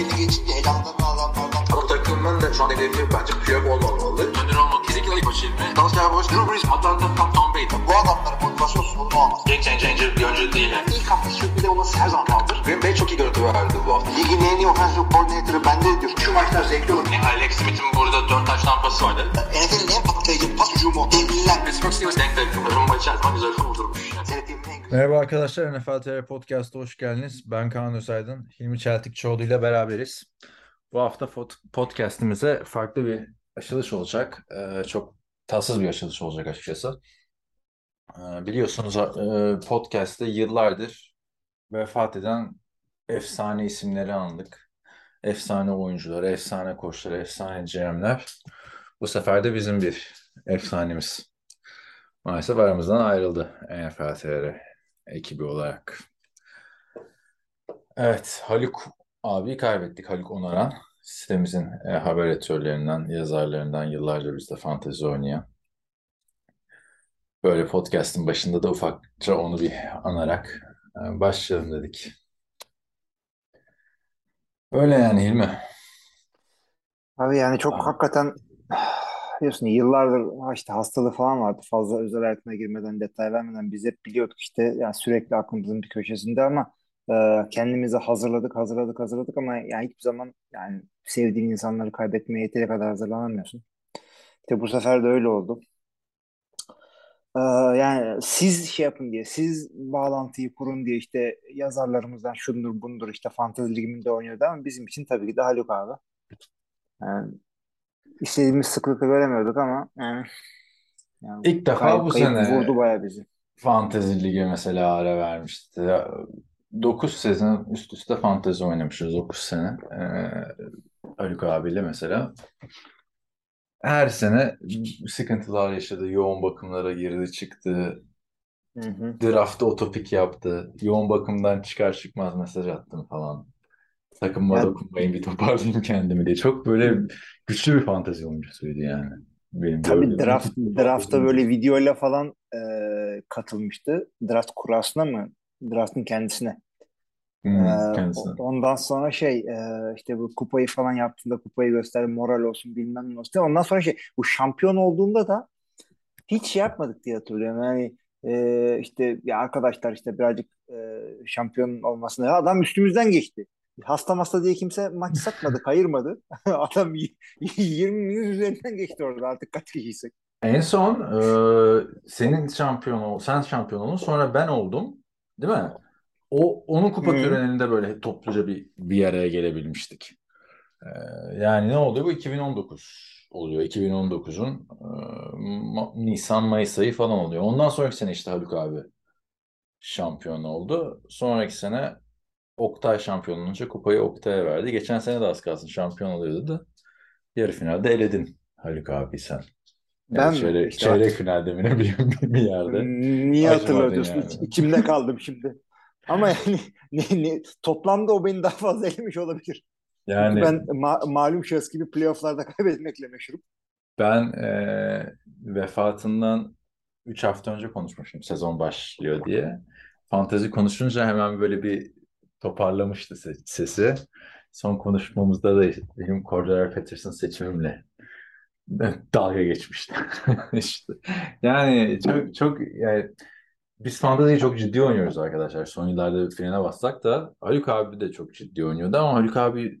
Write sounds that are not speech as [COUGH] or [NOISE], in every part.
belli geçince elamdan adamlardan. Bu takımın da şu an hedefi bence Piyok olmamalı. Önder olmak kesinlikle ilk başı ilmi. Dalsya Boş, Drew Brees, Atlanta, Tom, Tom Brady. Bu adamların motivasyon sorunu olmaz. Game changer bir oyuncu değil. Yani. İlk hafta sürpriz olması her zaman kaldır. Green Bay çok iyi görüntü verdi bu hafta. Ligin en iyi offensive coordinator'ı bende diyor. Şu maçlar zevkli olur. Yani Alex Smith'in burada 4 taş tampası vardı. NFL'in en patlayıcı pas hücumu. Devliler. Pittsburgh Steelers denk denk. Rumba içer zaman güzel vurdurmuş. Yani. Merhaba arkadaşlar, NFL TR Podcast'a hoş geldiniz. Ben Kaan Özaydın, Hilmi Çeltikçioğlu ile beraberiz. Bu hafta podcast'imize farklı bir açılış olacak. Ee, çok tatsız bir açılış olacak açıkçası. Ee, biliyorsunuz e, podcast'te yıllardır vefat eden efsane isimleri andık. Efsane oyuncular, efsane koçlar, efsane GM'ler. Bu sefer de bizim bir efsanemiz maalesef aramızdan ayrıldı NFL TR ekibi olarak. Evet, Haluk abi kaybettik. Haluk Onaran. Sitemizin e, haber editörlerinden, yazarlarından yıllarca bizde fantezi oynayan. Böyle podcast'ın başında da ufakça onu bir anarak e, başlayalım dedik. Öyle yani Hilmi. Abi yani çok Abi. hakikaten biliyorsun yıllardır işte hastalığı falan vardı. Fazla özel hayatına girmeden, detay vermeden biz hep biliyorduk işte yani sürekli aklımızın bir köşesinde ama e, kendimizi hazırladık, hazırladık, hazırladık ama yani hiçbir zaman yani sevdiğin insanları kaybetmeye yeteri kadar hazırlanamıyorsun. İşte bu sefer de öyle oldu. E, yani siz şey yapın diye, siz bağlantıyı kurun diye işte yazarlarımızdan şundur bundur işte Fantezi Ligi'nde oynuyordu ama bizim için tabii ki de Haluk abi. Yani İstediğimiz sıklıkla göremiyorduk ama yani, yani İlk defa kayıp, bu kayıp sene vurdu bayağı bizi. Fantezi Ligi mesela ara vermişti. 9 sezon üst üste fantezi oynamışız 9 sene. Ee, Haluk abiyle mesela. Her sene sıkıntılar yaşadı. Yoğun bakımlara girdi çıktı. Hı hı. Draft'ta otopik yaptı. Yoğun bakımdan çıkar çıkmaz mesaj attım falan. Takımıma Ya- dokunmayın bir toparlayayım kendimi diye. Çok böyle güçlü bir fantezi oyuncusuydu yani. Benim Tabii draft drafta böyle videoyla falan e, katılmıştı. Draft kurasına mı? Draft'ın kendisine. Hmm, E, kendisine. ondan sonra şey e, işte bu kupayı falan yaptığında kupayı göster moral olsun bilmem ne olsun. Ondan sonra şey bu şampiyon olduğunda da hiç şey yapmadık diye hatırlıyorum. Yani e, işte ya arkadaşlar işte birazcık e, şampiyon olmasına adam üstümüzden geçti. Hasta hasta diye kimse maç [LAUGHS] satmadı, kayırmadı. [LAUGHS] Adam y- 20 bin üzerinden geçti orada artık kaç kişiysek. En son e, senin şampiyon ol, sen şampiyon oldun, sonra ben oldum, değil mi? O onun kupa Hı. töreninde böyle topluca bir bir araya gelebilmiştik. E, yani ne oluyor? Bu 2019 oluyor. 2019'un e, Nisan Mayıs ayı falan oluyor. Ondan sonraki sene işte Haluk abi şampiyon oldu. Sonraki sene Oktay şampiyon olunca kupayı Oktay'a verdi. Geçen sene de az kalsın şampiyon oluyordu da yarı finalde eledin Haluk abi sen. Ya Ben çeyrek, İşte çeyrek finalde mi ne bileyim bir yerde. Niye Acımadın hatırlatıyorsun? yani. İç- İçimde kaldım şimdi. Ama yani [LAUGHS] ne, ne, toplamda o beni daha fazla elemiş olabilir. Çünkü Yani ben ma- malum şahıs gibi playofflarda [LAUGHS] kaybetmekle meşhurum. ben e, vefatından 3 hafta önce konuşmuşum sezon başlıyor diye. Fantezi konuşunca hemen böyle bir toparlamıştı se- sesi. Son konuşmamızda da benim Cordero Patterson seçimimle [LAUGHS] dalga geçmişti. [LAUGHS] İşte. Yani çok çok yani biz fanteziyi çok ciddi oynuyoruz arkadaşlar. Son yıllarda frene bassak da Haluk abi de çok ciddi oynuyordu ama Haluk abi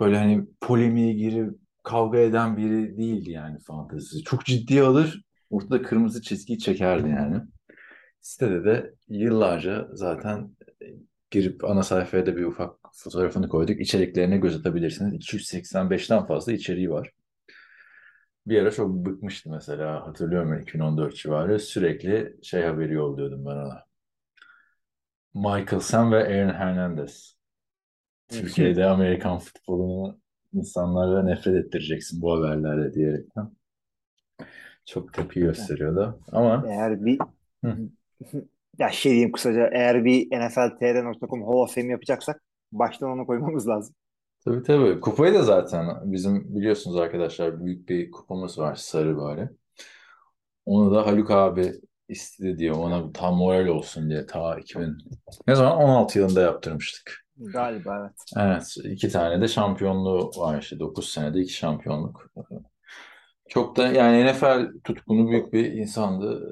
böyle hani polemiğe girip kavga eden biri değildi yani fantezisi. Çok ciddiye alır, ortada kırmızı çizgiyi çekerdi yani. Sitede de yıllarca zaten girip ana sayfaya da bir ufak fotoğrafını koyduk. İçeriklerine göz atabilirsiniz. 285'ten fazla içeriği var. Bir ara çok bıkmıştı mesela hatırlıyorum ben 2014 civarı sürekli şey haberi yolluyordum ben ona. Michael Sam ve Aaron Hernandez. Türkiye'de Amerikan futbolunu insanlara nefret ettireceksin bu haberlerle diyerekten. Çok tepki gösteriyordu. Ama Eğer bir Hı. Ya şey diyeyim kısaca eğer bir NFLTR.com Hall of Fame yapacaksak baştan onu koymamız lazım. tabii tabii kupayı da zaten bizim biliyorsunuz arkadaşlar büyük bir kupamız var sarı böyle. Onu da Haluk abi istedi diye ona tam moral olsun diye ta 2000 ne zaman 16 yılında yaptırmıştık. Galiba evet. Evet, iki tane de şampiyonluğu var işte 9 senede iki şampiyonluk. Çok da yani NFL tutkunu büyük bir insandı.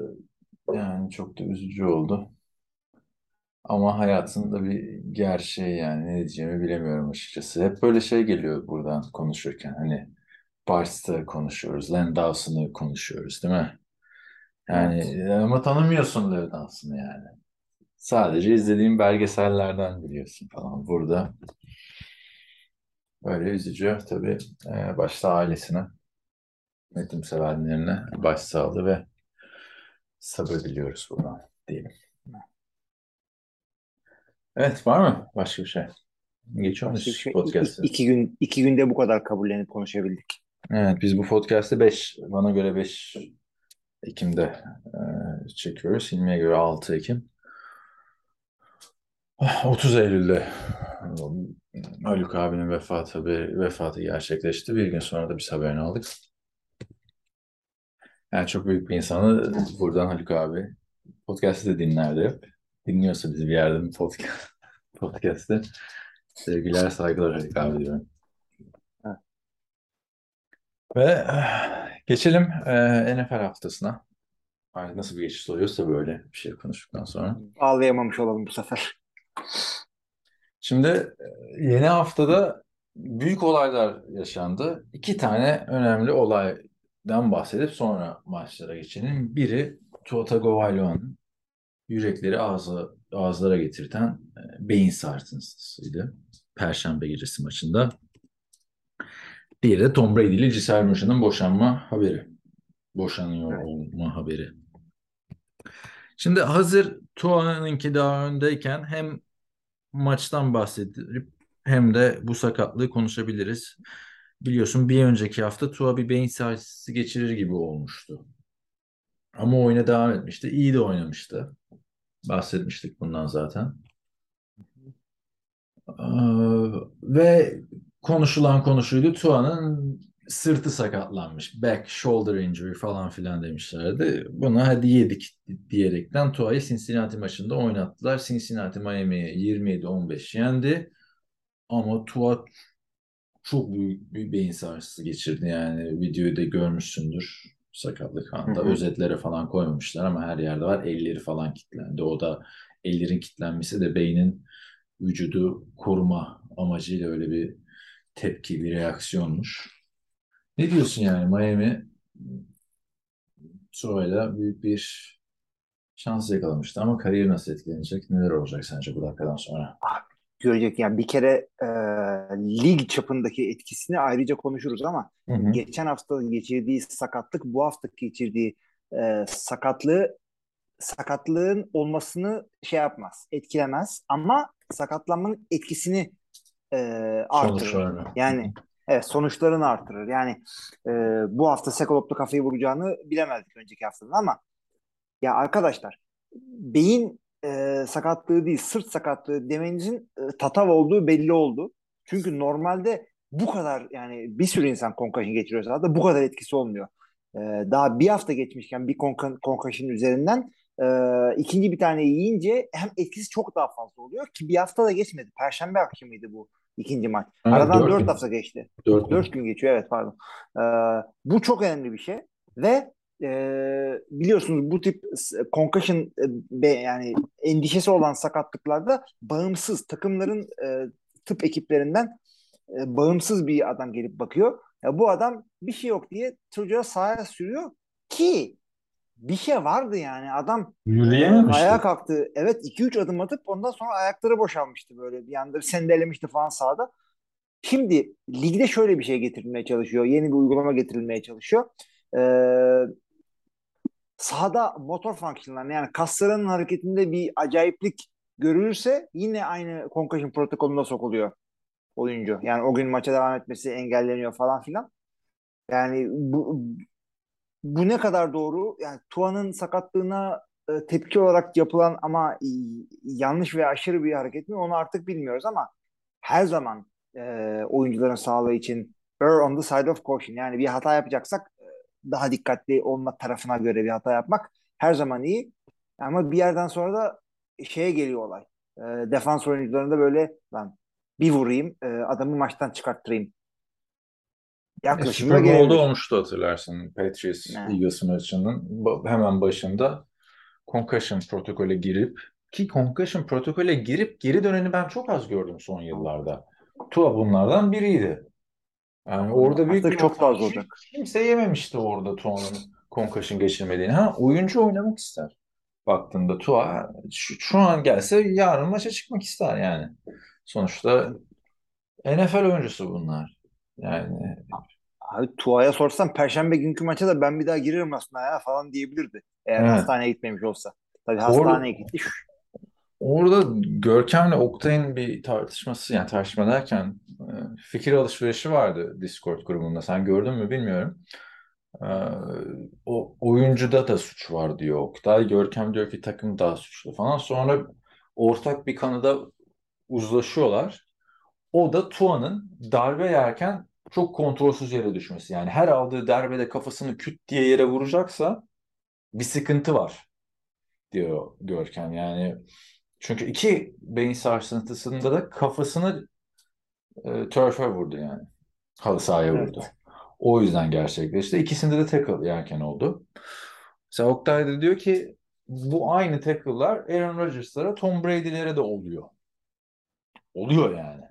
Yani çok da üzücü oldu. Ama hayatın da bir gerçeği yani ne diyeceğimi bilemiyorum açıkçası. Hep böyle şey geliyor buradan konuşurken hani Bart'ı konuşuyoruz, Len Dawson'ı konuşuyoruz değil mi? Yani ama tanımıyorsun Len Dawson'ı yani. Sadece izlediğin belgesellerden biliyorsun falan. Burada böyle üzücü tabii. Ee, başta ailesine, Metin sevenlerine başsağlığı ve sabır diliyoruz buradan diyelim. Evet var mı başka bir şey? Geçiyor bir muyuz şey. podcast'ı? İki, iki gün iki günde bu kadar kabullenip konuşabildik. Evet biz bu podcast'ı 5 bana göre 5 Ekim'de e, çekiyoruz. Hilmi'ye göre 6 Ekim. 30 Eylül'de Haluk abinin vefatı haberi, vefatı gerçekleşti. Bir gün sonra da biz haberini aldık. Yani çok büyük bir insanı buradan Haluk abi podcast'ı da dinlerdi hep. Dinliyorsa bizi bir yerde bir podcast, [LAUGHS] podcast'ı. Sevgiler, saygılar Haluk abi diyorum. Evet. Ve eh, geçelim eh, NFL haftasına. Artık nasıl bir geçiş oluyorsa böyle bir şey konuştuktan sonra. Ağlayamamış olalım bu sefer. Şimdi e, yeni haftada büyük olaylar yaşandı. İki tane önemli olaydan bahsedip sonra maçlara geçelim. Biri Tua Tagovailoa'nın yürekleri ağza, ağızlara getirten e, beyin sarsıntısıydı. Perşembe gecesi maçında. Diğeri de Tom Brady ile Gisele Bündchen'in boşanma haberi. Boşanıyor Evet. olma haberi. Şimdi hazır Tua'nınki daha öndeyken hem maçtan bahsedip hem de bu sakatlığı konuşabiliriz. Biliyorsun bir önceki hafta Tua bir beyin sarsıntısı geçirir gibi olmuştu. Ama oyuna devam etmişti. İyi de oynamıştı. Bahsetmiştik bundan zaten. Ee, ve konuşulan konuşuydu. Tua'nın sırtı sakatlanmış. Back, shoulder injury falan filan demişlerdi. Buna hadi yedik diyerekten Tua'yı Cincinnati maçında oynattılar. Cincinnati Miami'ye 27-15 yendi. Ama Tua çok büyük bir beyin sarsıntısı geçirdi. Yani videoyu da görmüşsündür sakatlık anında. Hı hı. Özetlere falan koymamışlar ama her yerde var. Elleri falan kilitlendi. O da ellerin kilitlenmesi de beynin vücudu koruma amacıyla öyle bir tepki, bir reaksiyonmuş. Ne diyorsun yani Miami Tua'yla büyük bir şans yakalamıştı ama kariyer nasıl etkilenecek? Neler olacak sence bu dakikadan sonra? Görecek yani bir kere e, lig çapındaki etkisini ayrıca konuşuruz ama Hı hı. geçen hafta geçirdiği sakatlık bu hafta geçirdiği e, sakatlığı sakatlığın olmasını şey yapmaz, etkilemez ama sakatlanmanın etkisini e, artırır. Sonuçlarını. Yani evet sonuçlarını artırır. Yani e, bu hafta Sekolop'ta kafayı vuracağını bilemezdik önceki haftadan ama ya arkadaşlar beyin e, sakatlığı değil sırt sakatlığı demenizin e, tatav olduğu belli oldu. Çünkü normalde bu kadar yani bir sürü insan concussion geçiriyor zaten bu kadar etkisi olmuyor. E, daha bir hafta geçmişken bir concussion üzerinden e, ikinci bir tane yiyince hem etkisi çok daha fazla oluyor ki bir hafta da geçmedi. Perşembe akşamıydı bu ikinci maç. Evet, Aradan dört dört gün. hafta geçti. Dört gün. Dört gün geçiyor evet pardon. Ee, bu çok önemli bir şey ve e, biliyorsunuz bu tip concussion e, yani endişesi olan sakatlıklarda bağımsız takımların e, tıp ekiplerinden e, bağımsız bir adam gelip bakıyor. Ya bu adam bir şey yok diye çocuğa sahaya sürüyor ki bir şey vardı yani adam Yürüyememişti. Ayağa kalktı. Evet 2-3 adım atıp ondan sonra ayakları boşalmıştı böyle. Bir anda sendelemişti falan sahada. Şimdi ligde şöyle bir şey getirilmeye çalışıyor. Yeni bir uygulama getirilmeye çalışıyor. Ee, sahada motor fonksiyonlarında yani kasların hareketinde bir acayiplik görülürse yine aynı concussion protokolüne sokuluyor oyuncu. Yani o gün maça devam etmesi engelleniyor falan filan. Yani bu bu ne kadar doğru? Yani Tua'nın sakatlığına e, tepki olarak yapılan ama yanlış ve aşırı bir hareket mi onu artık bilmiyoruz ama her zaman e, oyuncuların sağlığı için err on the side of caution yani bir hata yapacaksak daha dikkatli olma tarafına göre bir hata yapmak her zaman iyi. Ama bir yerden sonra da şeye geliyor olay. E, defans oyuncularında böyle lan bir vurayım e, adamı maçtan çıkarttırayım. E, Yaklaşımına Super Bowl'da olmuştu hatırlarsın. Patriots Evet. Eagles maçının hemen başında concussion protokole girip ki concussion protokole girip geri döneni ben çok az gördüm son yıllarda. Tua bunlardan biriydi. Yani orada büyük Artık bir çok fazla olacak. Kimse yememişti orada Tua'nın concussion geçirmediğini. Ha oyuncu oynamak ister. Baktığında Tua şu, şu an gelse yarın maça çıkmak ister yani. Sonuçta NFL oyuncusu bunlar. Yani Abi Tua'ya sorsam Perşembe günkü maça da ben bir daha girerim aslında ya falan diyebilirdi. Eğer Evet. hastaneye gitmemiş olsa. Tabii hastaneye gitti. Orada Görkem'le Oktay'ın bir tartışması yani tartışma derken e, fikir alışverişi vardı Discord grubunda. Sen gördün mü bilmiyorum. E, O oyuncuda da suç var diyor Oktay. Görkem diyor ki takım daha suçlu falan. Sonra ortak bir kanıda uzlaşıyorlar. O da Tua'nın darbe yerken çok kontrolsüz yere düşmesi. Yani her aldığı darbede kafasını küt diye yere vuracaksa bir sıkıntı var diyor Görkem. Yani çünkü iki beyin sarsıntısında da kafasını e, turf'e vurdu yani. Halı sahaya Evet. vurdu. O yüzden gerçekleşti. İkisinde de tackle yerken oldu. Mesela Oktay da diyor ki bu aynı tackle'lar Aaron Rodgers'lara, Tom Brady'lere de oluyor. Oluyor yani.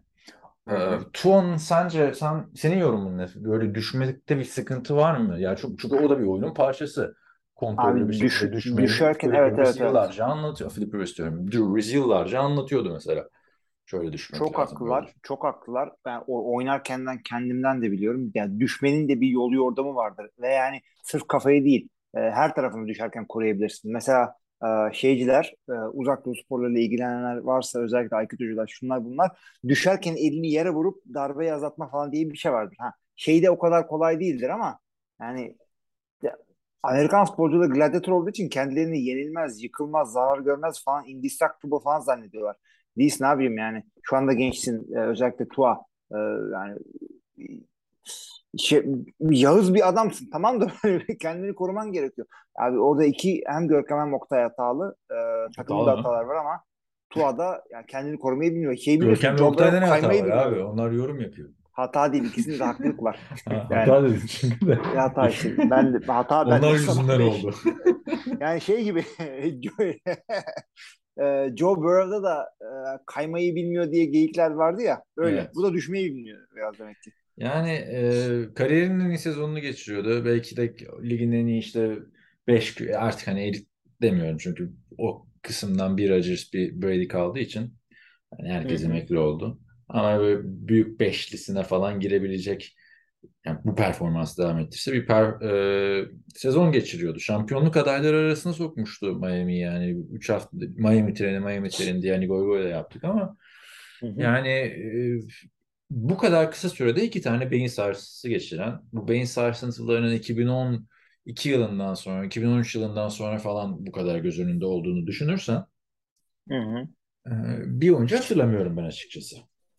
Ee, Tua'nın sence sen senin yorumun ne? Böyle düşmekte bir sıkıntı var mı? Ya çok çünkü o da bir oyunun parçası. Kontrollü Abi bir düş- şekilde düşmeyi. düşerken evet, Rivers evet, evet. yıllarca anlatıyor. Philip Rivers diyorum. Brees yıllarca anlatıyordu mesela. Şöyle düşmek Çok lazım. haklılar. böyle. Çok haklılar. Ben o oynarkenden kendimden de biliyorum. Yani düşmenin de bir yolu yordamı vardır. Ve yani sırf kafayı değil, e, her tarafını düşerken koruyabilirsin. Mesela e, şeyciler, e, uzak doğu sporlarıyla ilgilenenler varsa özellikle Aykut'cular, şunlar bunlar düşerken elini yere vurup darbeyi azaltma falan diye bir şey vardır. Ha, şey de o kadar kolay değildir ama yani ya, Amerikan futbolcuları gladyatör olduğu için kendilerini yenilmez, yıkılmaz, zarar görmez falan, indestructible falan zannediyorlar. Değilsin abim yani. Şu anda gençsin. Ee, özellikle Tua. Ee, yani şey, Yağız bir adamsın tamam da kendini koruman gerekiyor. Abi orada iki hem Görkem hem Oktay hatalı. Ee, takımda Hatalı hatalar var ama Tua'da yani kendini korumayı bilmiyor. Şey biliyorsun, Görkem ve Oktay'da ne hata var abi? Onlar yorum yapıyor. Hata değil. ikisinde de haklılık var. [LAUGHS] Ha, Yani- hata dedi çünkü de. Hata işte. Ben de, hata ben Onlar de- yüzünden oldu. [LAUGHS] Yani şey gibi [LAUGHS] e, Joe Burrow'da da e, kaymayı bilmiyor diye geyikler vardı ya. Öyle. Evet. Bu da düşmeyi bilmiyor biraz demek ki. Yani e, kariyerinin en iyi sezonunu geçiriyordu. Belki de ligin en iyi işte 5 artık hani elit demiyorum çünkü o kısımdan bir Rodgers bir Brady kaldığı için hani herkes Hı hı. emekli oldu. Ama böyle büyük beşlisine falan girebilecek yani bu performans devam ettirse bir per, e, sezon geçiriyordu. Şampiyonluk adayları arasına sokmuştu Miami yani 3 hafta Miami treni Miami treni diye hani goy goy da yaptık ama yani e, bu kadar kısa sürede iki tane beyin sarsıntısı geçiren, bu beyin sarsıntılarının 2012 yılından sonra, 2013 yılından sonra falan bu kadar göz önünde olduğunu düşünürsen Hı hı. e, bir oyuncu hatırlamıyorum ben açıkçası.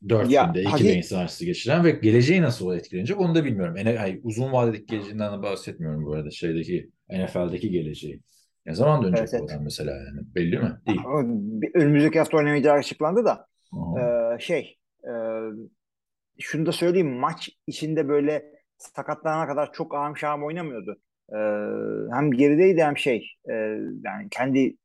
Dört Ya, günde iki haki- beyin sarsıntısı geçiren ve geleceği nasıl etkilenecek onu da bilmiyorum. Yani, hayır, uzun vadedeki geleceğinden de bahsetmiyorum bu arada. Şeydeki NFL'deki geleceği. Ne zaman dönecek Evet, bu evet. mesela yani? Belli mi? Değil. Önümüzdeki hafta oynamayacağı açıklandı da Aha. e, şey e, şunu da söyleyeyim maç içinde böyle sakatlanana kadar çok ağım şahım oynamıyordu. E, hem gerideydi hem şey e, yani kendi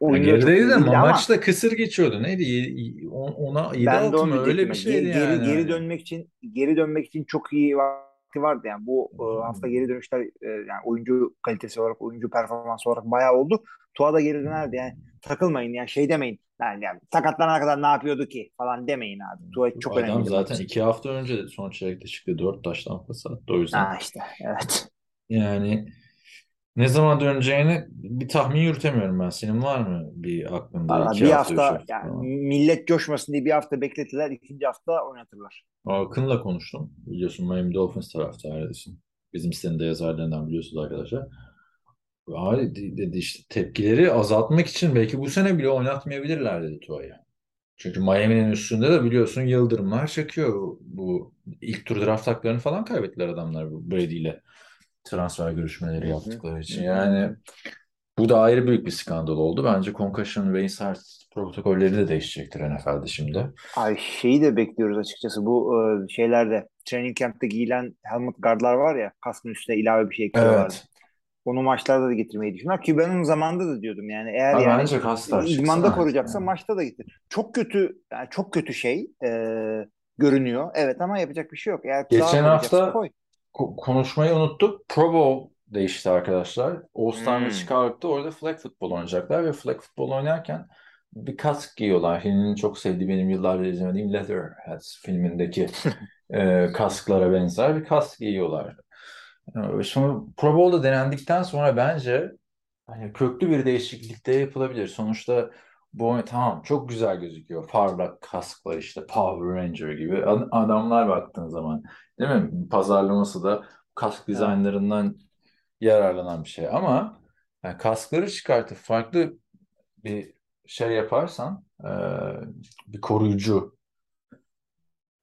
İyi gerideydi de ama ama maçta kısır geçiyordu. Neydi? Ona 7 ben de 6 onu mı? Öyle bir şeydi Geri, yani. geri dönmek için geri dönmek için çok iyi vakti vardı yani bu e, Hmm. hafta geri dönüşler e, yani oyuncu kalitesi olarak oyuncu performansı olarak bayağı oldu. Tua da geri dönerdi yani takılmayın yani şey demeyin yani, yani sakatlanana kadar ne yapıyordu ki falan demeyin abi. Tua çok Adam önemli. zaten 2 hafta önce son çeyrekte çıktı. 4 taştan pas attı o yüzden. Ha işte evet. Yani ne zaman döneceğini bir tahmin yürütemiyorum ben. Senin var mı bir aklında Valla 2 bir hafta, 3 hafta yani falan? millet coşmasın diye bir hafta bekletirler. ikinci hafta oynatırlar. Akın'la konuştum. Biliyorsun Miami Dolphins taraftarısın. Bizim sitenin de yazarlarından biliyorsunuz arkadaşlar. Abi de- dedi işte tepkileri azaltmak için belki bu sene bile oynatmayabilirler dedi Tua'yı. Çünkü Miami'nin üstünde de biliyorsun yıldırımlar çekiyor. Bu, bu ilk tur draft haklarını falan kaybettiler adamlar bu Brady ile transfer görüşmeleri yaptıkları için. Yani Bu da ayrı büyük bir skandal oldu. Bence concussion ve insert protokolleri de değişecektir NFL'de şimdi. Ay şeyi de bekliyoruz açıkçası. Bu e, şeylerde training camp'te giyilen helmet guardlar var ya kaskın üstüne ilave bir şey ekliyorlardı. Evet. Onu maçlarda da getirmeyi düşünüyorlar ki ben onun zamanında da diyordum yani eğer Ha, yani bence kaslar idmanda koruyacaksa artık maçta da getir. Çok kötü yani çok kötü şey e, görünüyor. Evet ama yapacak bir şey yok. Eğer Geçen hafta koy. Ko- konuşmayı unuttuk. Pro Bowl değişti arkadaşlar. All-Star Hmm. maçı kalktı. Orada flag futbol oynayacaklar ve flag futbol oynarken bir kask giyiyorlar. Hilmi'nin çok sevdiği benim yıllardır izlemediğim Leatherheads filmindeki [LAUGHS] e, kasklara benzer bir kask giyiyorlar. E, Şimdi Pro Bowl'da denendikten sonra bence hani köklü bir değişiklik de yapılabilir. Sonuçta bu tamam çok güzel gözüküyor. Parlak kasklar işte Power Ranger gibi Ad- adamlar baktığın zaman değil mi? Pazarlaması da kask dizaynlarından yararlanan bir şey ama yani kaskları çıkartıp farklı bir şey yaparsan e, bir koruyucu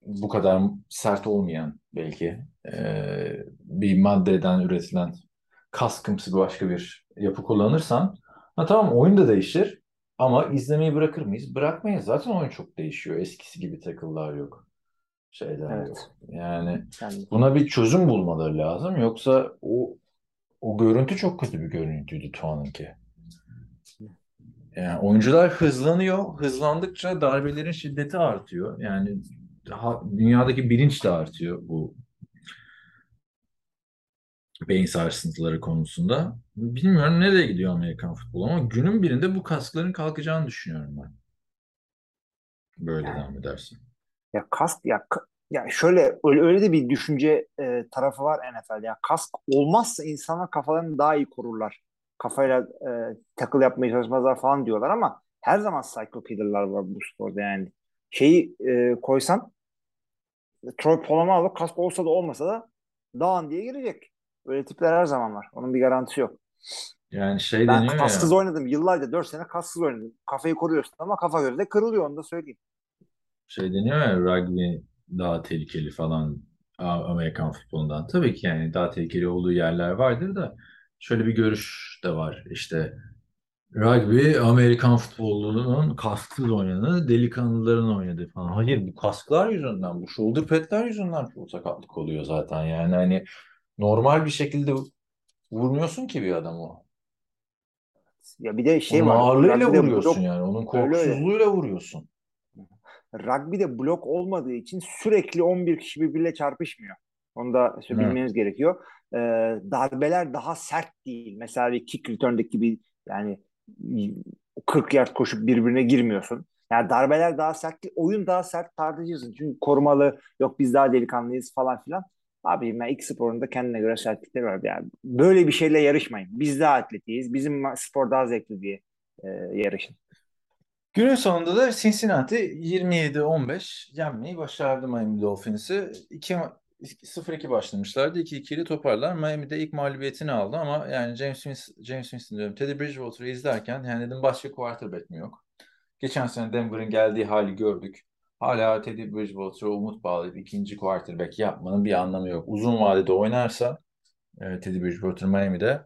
bu kadar sert olmayan belki e, bir maddeden üretilen kaskımsı başka bir yapı kullanırsan ha tamam oyun da değişir ama izlemeyi bırakır mıyız? Bırakmayız. Zaten oyun çok değişiyor. Eskisi gibi tackle'lar yok. Şeyler Evet. yok. Yani Yani buna bir çözüm bulmaları lazım. Yoksa o o görüntü çok kötü bir görüntüydü Tuan'ınki. Yani oyuncular hızlanıyor. Hızlandıkça darbelerin şiddeti artıyor. Yani daha, dünyadaki bilinç de artıyor bu beyin sarsıntıları konusunda. Bilmiyorum nereye gidiyor Amerikan futbolu ama günün birinde bu kaskların kalkacağını düşünüyorum ben. Böyle devam edersin. Ya kask ya ya şöyle öyle, öyle de bir düşünce e, tarafı var NFL'de. Ya kask olmazsa insanlar kafalarını daha iyi korurlar. Kafayla e, tackle yapmaya çalışmazlar falan diyorlar ama her zaman psycho killer'lar var bu sporda yani. Şeyi e, koysan Troy Polamalu kask olsa da olmasa da dağın diye girecek. Öyle tipler her zaman var. Onun bir garantisi yok. Yani şey Ben deniyor kasksız ya oynadım. Yıllarca 4 sene kasksız oynadım. Kafayı koruyorsun ama kafa göre de kırılıyor onu da söyleyeyim. Şey deniyor ya rugby daha tehlikeli falan Amerikan futbolundan. Tabii ki yani daha tehlikeli olduğu yerler vardır da şöyle bir görüş de var. İşte rugby Amerikan futbolunun kasksız oynadığı, delikanlıların oynadığı falan. Hayır bu kasklar yüzünden, bu shoulder pad'ler yüzünden çok sakatlık oluyor zaten. Yani hani normal bir şekilde vurmuyorsun ki bir adamı. Ya bir de şey Onun var. ağırlığıyla vuruyorsun blok- yani. Onun korkusuzluğuyla vuruyorsun. Rugby'de blok olmadığı için sürekli 11 kişi birbiriyle çarpışmıyor. Onu da işte Evet. gerekiyor. Ee, darbeler daha sert değil. Mesela bir kick return'daki gibi yani 40 yard koşup birbirine girmiyorsun. Yani darbeler daha sert değil. Oyun daha sert tartışırsın. Çünkü korumalı yok biz daha delikanlıyız falan filan. Abi ben iki sporunda kendine göre sertlikleri var. Yani böyle bir şeyle yarışmayın. Biz daha atletiyiz. Bizim spor daha zevkli diye e, yarışın. Günün sonunda da Cincinnati 27-15 yenmeyi başardı Miami Dolphins'i. 2 0-2 başlamışlardı. 2-2 ile toparlar. Miami de ilk mağlubiyetini aldı ama yani James Winston, James Winston diyorum. Teddy Bridgewater'ı izlerken yani dedim başka quarterback mi yok? Geçen sene Denver'ın geldiği hali gördük. Hala Teddy Bridgewater'a umut bağlayıp ikinci quarterback yapmanın bir anlamı yok. Uzun vadede oynarsa e, Teddy Bridgewater Miami'de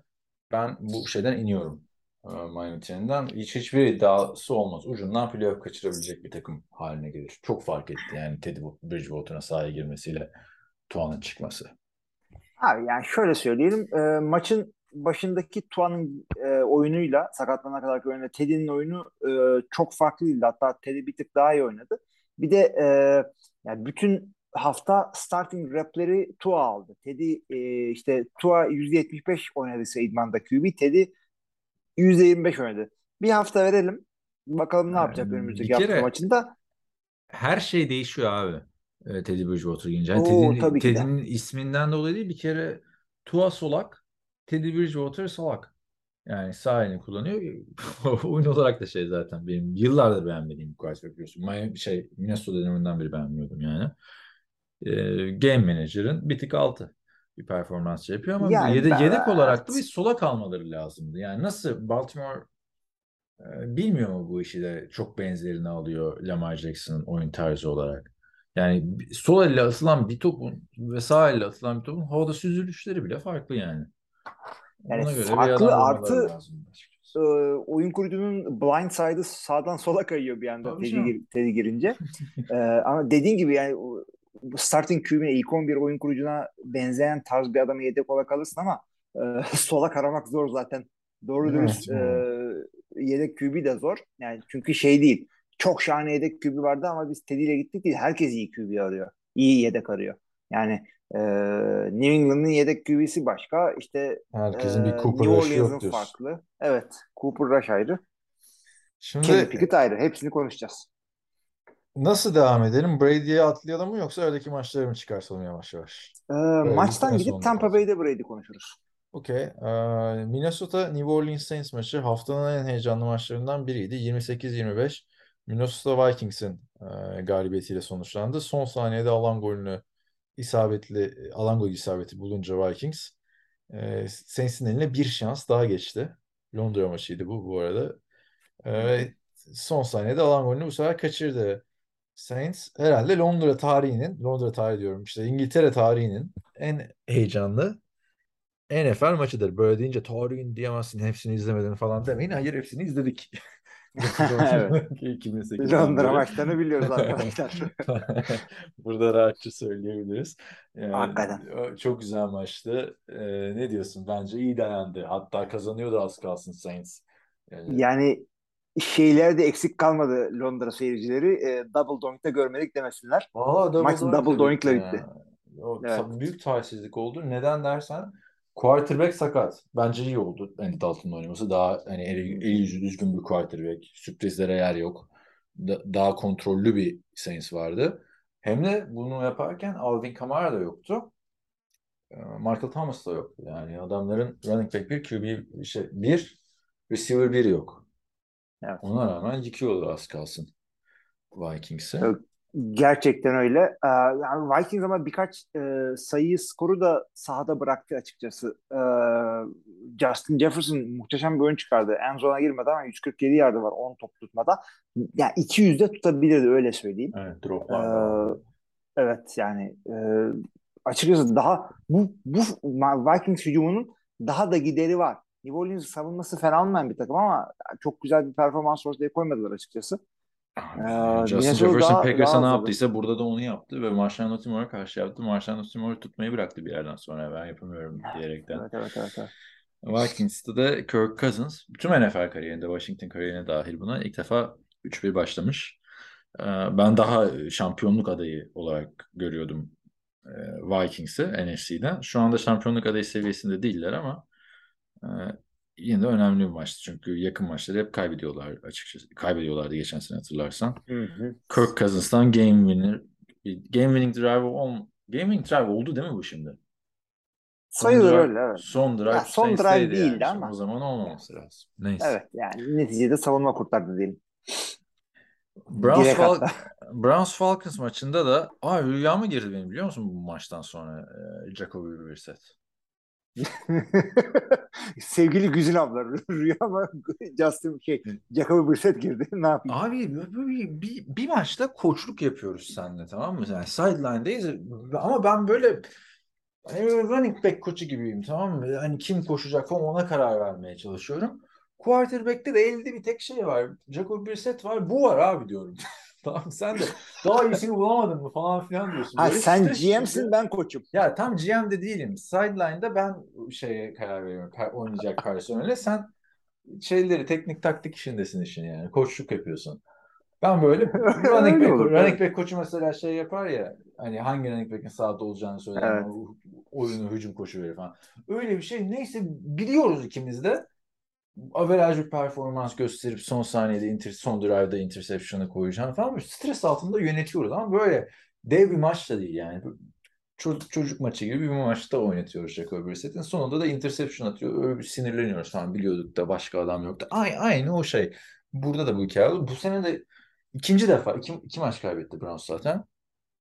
ben bu şeyden iniyorum. E, Miami treninden. Hiç hiçbir iddiası olmaz. Ucundan playoff kaçırabilecek bir takım haline gelir. Çok fark etti yani Teddy Bridgewater'ın sahaya girmesiyle Tuan'ın çıkması. Abi yani şöyle söyleyelim. e, maçın başındaki Tuan'ın e, oyunuyla sakatlanana kadar oyunu Teddy'nin oyunu e, çok farklı değildi. Hatta Teddy bir tık daha iyi oynadı. Bir de e, yani bütün hafta starting rep'leri Tua aldı. Teddy e, işte Tua %75 oynadıysa idmanda QB, Teddy %25 oynadı. Bir hafta verelim. Bakalım ne yapacak Bir önümüzdeki hafta kere maçında. her şey değişiyor abi. e, Teddy Bridgewater gelince. Yani Teddy'nin. Teddy'nin isminden dolayı değil bir kere Tua solak, Teddy Bridgewater solak. Yani sağ elini kullanıyor. [LAUGHS] Oyun olarak da şey zaten benim yıllardır beğenmediğim bir quarterback biliyorsun. Miami, şey, Minnesota döneminden beri beğenmiyordum yani. Ee, game manager'ın bir tık altı bir performans şey yapıyor ama Yani yede- ben- yedek olarak da bir sola kalmaları lazımdı. Yani nasıl Baltimore e, bilmiyor mu bu işi de çok benzerini alıyor Lamar Jackson'ın oyun tarzı olarak. Yani sol elle atılan bir topun ve sağ elle atılan bir topun havada süzülüşleri bile farklı yani. Yani Ona göre farklı artı e, oyun kurucunun blind side'ı sağdan sola kayıyor bir anda Tabii gir- Teddy girince. [LAUGHS] E, ama dediğin gibi yani starting QB'ne ilk 11 oyun kurucuna benzeyen tarz bir adamı yedek olarak alırsın ama e, [LAUGHS] sola karamak zor zaten. Doğru Evet, dürüst e, yedek QB de zor. Yani çünkü şey değil. Çok şahane yedek QB vardı ama biz Teddy ile gittik değil. Herkes iyi QB arıyor. İyi yedek arıyor. Yani e, New England'ın yedek QB'si başka. İşte Herkesin bir ee, Cooper New Rush'ı yok diyorsun. farklı. Evet. Cooper Rush ayrı. Şimdi Kenny Pickett ayrı. Hepsini konuşacağız. Nasıl devam edelim? Brady'ye atlayalım mı yoksa aradaki maçları mı çıkartalım yavaş yavaş? Ee, Brady maçtan gidip Tampa. Bay'de Brady konuşuruz. Okey. Ee, Minnesota New Orleans Saints maçı haftanın en heyecanlı maçlarından biriydi. 28-25 Minnesota Vikings'in e, galibiyetiyle sonuçlandı. Son saniyede alan golünü isabetli alan golü isabeti bulunca Vikings e, Saints'in eline bir şans daha geçti. Londra maçıydı bu bu arada. E, son saniyede alan golünü bu sefer kaçırdı. Saints herhalde Londra tarihinin, Londra tarihi diyorum işte İngiltere tarihinin en heyecanlı NFL maçıdır. Böyle deyince tarihin diyemezsin hepsini izlemedin falan demeyin. Hayır hepsini izledik. [LAUGHS] Evet. 2008'den [LAUGHS] Londra maçlarını biliyoruz arkadaşlar. [LAUGHS] Burada rahatça söyleyebiliriz. Yani, Hakikaten. o çok güzel maçtı. Ee, ne diyorsun? Bence iyi dayandı. Hatta kazanıyordu az kalsın Saints. Yani, Yani şeyler de eksik kalmadı Londra seyircileri. E, double doink'ta görmedik demesinler. Valla double Maç double doink'la bitti. O Evet. büyük talihsizlik oldu. Neden dersen quarterback sakat. Bence iyi oldu Andy Dalton'un oynaması. Daha hani eli, eli yüzü düzgün bir quarterback. Sürprizlere yer yok. Da- daha kontrollü bir Saints vardı. Hem de bunu yaparken Alvin Kamara da yoktu. Ee, Michael Thomas da yoktu. Yani adamların running back bir, QB şey, bir, receiver bir yok. Evet. Ona rağmen yıkıyorlar az kalsın Vikings'i. Evet. Gerçekten öyle. Ee, yani Vikings ama birkaç e, sayı skoru da sahada bıraktı açıkçası. Ee, Justin Jefferson muhteşem bir oyun çıkardı. En zona girmedi ama 147 yardı var 10 top tutmada. Yani 200'de tutabilirdi öyle söyleyeyim. Evet, droplar da vardı. Evet yani e, açıkçası daha bu, bu Vikings hücumunun daha da gideri var. New Orleans savunması fena olmayan bir takım ama çok güzel bir performans ortaya koymadılar açıkçası. Ee, Justin Jefferson daha- Packers'a ne yaptıysa burada da onu yaptı ve Marshall Latimore'a karşı yaptı. Marshall Latimore'u tutmayı bıraktı bir yerden sonra ben yapamıyorum diyerekten. Evet evet evet. evet. Vikings'te de Kirk Cousins tüm NFL kariyerinde Washington kariyerine dahil buna ilk defa 3-1 başlamış. Ee, Ben daha şampiyonluk adayı olarak görüyordum e, Vikings'i NFC'den. Şu anda şampiyonluk adayı seviyesinde değiller ama yine de önemli bir maçtı. Çünkü yakın maçları hep kaybediyorlar açıkçası. Kaybediyorlardı geçen sene hatırlarsan. Hı hı. Kirk Cousins'tan game winner game winning drive ol game winning drive oldu değil mi bu şimdi? Son Sayılır drive- öyle evet. Son drive Ya son drive yani. değildi Şimdi ama. O zaman olmaması lazım. Neyse. Evet yani neticede savunma kurtardı diyelim. Browns, Fal-. [LAUGHS] Browns Falcons maçında da Aa, rüyama girdi benim biliyor musun bu maçtan sonra e, Jacoby Brissett. [LAUGHS] Sevgili Güzin abla [LAUGHS] rüyama Justin şey Jacoby Brissett girdi. [LAUGHS] Ne yapayım? Abi bir, bir, bir maçta koçluk yapıyoruz seninle tamam mı? Yani sideline'dayız ama ben böyle hani running back koçu gibiyim tamam mı? Hani kim koşacak falan ona karar vermeye çalışıyorum. Quarterback'te de elde bir tek şey var. Jacoby Brissett var. Bu var abi diyorum. Tamam sen de daha iyisini bulamadın mı falan filan diyorsun. Ha Böyle sen GM'sin ben koçum. Ya tam GM de değilim. Sideline'da ben şeye karar veriyorum. Oynayacak personele. Sen şeyleri teknik taktik işindesin işin yani. Koçluk yapıyorsun. Ben böyle [LAUGHS] running back, olur, running back koçu mesela şey yapar ya hani hangi running back'in sahada olacağını söyler. Evet. Oyunu hücum koşu verir falan. Öyle bir şey. Neyse biliyoruz ikimiz de. Average bir performans gösterip son saniyede inter, son drive'da interception'ı koyacağını falan böyle stres altında yönetiyoruz ama böyle dev bir maç da değil yani. Çocuk, çocuk maçı gibi bir maçta oynatıyoruz Jacob Brissett'in. Sonunda da interception atıyor. Öyle bir sinirleniyoruz falan. Biliyorduk da başka adam yoktu. Ay, aynı o şey. Burada da bu hikaye oldu. Bu sene de ikinci defa iki, iki maç kaybetti Browns zaten.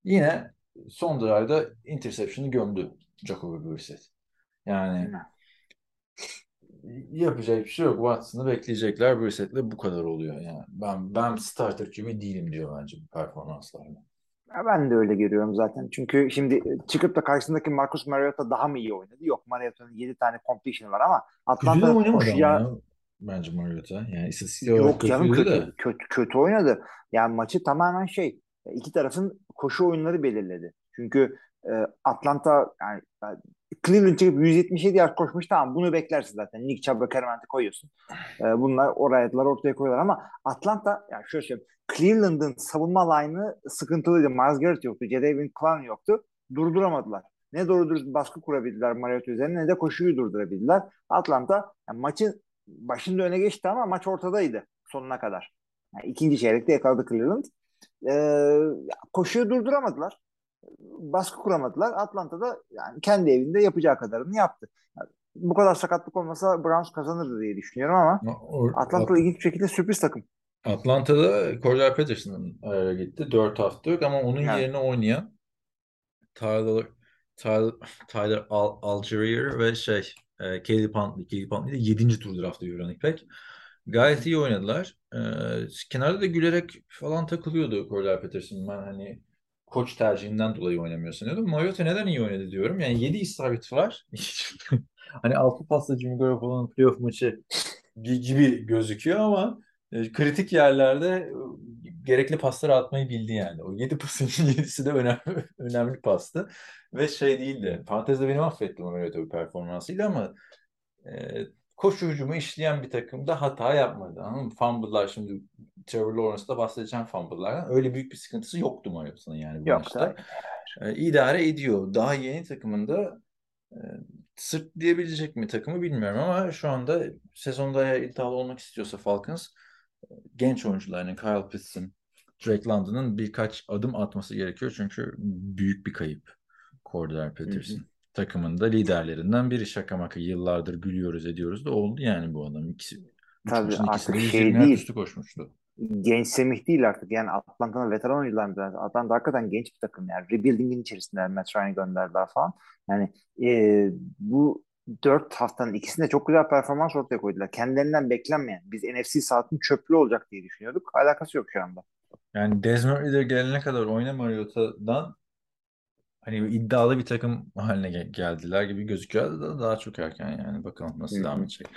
Yine son drive'da interception'ı gömdü Jacob Brissett. Yani yapacak bir şey yok. Watson'ı bekleyecekler. Brissett'le bu kadar oluyor. Yani ben ben starter gibi değilim diyor bence bu performanslarla. Ya Ben de öyle görüyorum zaten. Çünkü şimdi çıkıp da karşısındaki Marcus Mariota daha mı iyi oynadı? Yok Mariota'nın 7 tane completion var ama Atlanta koşuya ya. bence Mariota. Yani istatistik Yok canım kötü, de. kötü kötü oynadı. Yani maçı tamamen şey iki tarafın koşu oyunları belirledi. Çünkü e, Atlanta yani e, Cleveland çıkıp 177 yard koşmuş tamam bunu beklersin zaten. Nick Chubb'a Kerment'i koyuyorsun. [SIGHS] E, bunlar oraya ortaya koyuyorlar ama Atlanta yani şöyle söyleyeyim Cleveland'ın savunma line'ı sıkıntılıydı. Miles Garrett yoktu. Jadavion Clown yoktu. Durduramadılar. Ne doğru dürüst baskı kurabildiler Mariota üzerine ne de koşuyu durdurabildiler. Atlanta yani maçın başında öne geçti ama maç ortadaydı sonuna kadar. Yani ikinci çeyrekte yakaladı Cleveland. Ee, koşuyu durduramadılar. Baskı kuramadılar. Atlanta'da yani kendi evinde yapacağı kadarını yaptı. Yani bu kadar sakatlık olmasa Browns kazanırdı diye düşünüyorum ama Atlanta ilginç bir şekilde sürpriz takım. Atlanta'da Cordell Patterson'ın araya gitti. 4 hafta yok ama onun Evet. yerine oynayan Tyler Tyler, Tyler Al ve şey e, Caleb Huntley. Caleb Huntley de 7. tur draftta running back. Gayet iyi oynadılar. E, kenarda da gülerek falan takılıyordu Cordell Patterson. Ben hani koç tercihinden dolayı oynamıyor sanıyordum. Mariota neden iyi oynadı diyorum. Yani 7 isabet var. [LAUGHS] hani altı pasla Jimmy Garoppolo'nun playoff maçı gibi gözüküyor ama e, kritik yerlerde e, gerekli pasları atmayı bildi yani. O 7 pasın [LAUGHS] 7'si de önemli önemli pastı. Ve şey değildi. Fantezide beni affetti Mariota bu performansıyla ama e, koşu hücumu işleyen bir takımda hata yapmadı. Anladın mı? Fumble'lar şimdi Trevor Lawrence'da bahsedeceğim fumble'lardan. Öyle büyük bir sıkıntısı yoktu Mariota'nın yani bu Yok maçta. da E, idare ediyor. Daha yeni takımında e, sırt diyebilecek mi takımı bilmiyorum ama şu anda sezonda eğer iddialı olmak istiyorsa Falcons genç oyuncularının Kyle Pitts'in, Drake London'ın birkaç adım atması gerekiyor çünkü büyük bir kayıp Cordell Patterson. Takımın da liderlerinden biri şaka maka yıllardır gülüyoruz ediyoruz da oldu yani bu adam. İkisi, Tabii ikisinde artık şey 120 yard değil. üstü koşmuştu. genç Semih değil artık. Yani Atlanta'nın veteran oyuncularından. Atlanta hakikaten genç bir takım. Yani rebuilding'in içerisinde Matt Ryan'ı gönderdiler falan. Yani e, bu dört haftanın ikisinde çok güzel performans ortaya koydular. Kendilerinden beklenmeyen. Biz NFC South'ın çöplü olacak diye düşünüyorduk. Alakası yok şu anda. Yani Desmond Ridder gelene kadar oyna Mariota'dan hani iddialı bir takım haline gel- geldiler gibi gözüküyor da daha çok erken yani bakalım nasıl devam hı. edecek.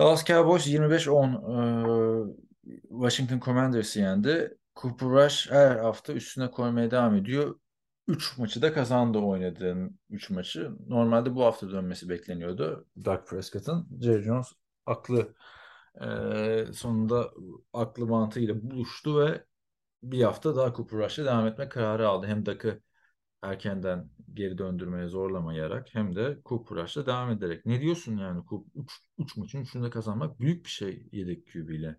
Dallas Cowboys 25-10 e, Washington Commanders'ı yendi. Cooper Rush her hafta üstüne koymaya devam ediyor. 3 maçı da kazandı oynadığım 3 maçı. Normalde bu hafta dönmesi bekleniyordu. Dak Prescott'ın. Jerry Jones aklı e, sonunda aklı mantığıyla buluştu ve bir hafta daha Cooper Rush'la devam etme kararı aldı. Hem Dak'ı erkenden geri döndürmeye zorlamayarak hem de Cooper Rush'la devam ederek. Ne diyorsun yani? 3 maçın 3'ünü de kazanmak büyük bir şey yedek QB ile.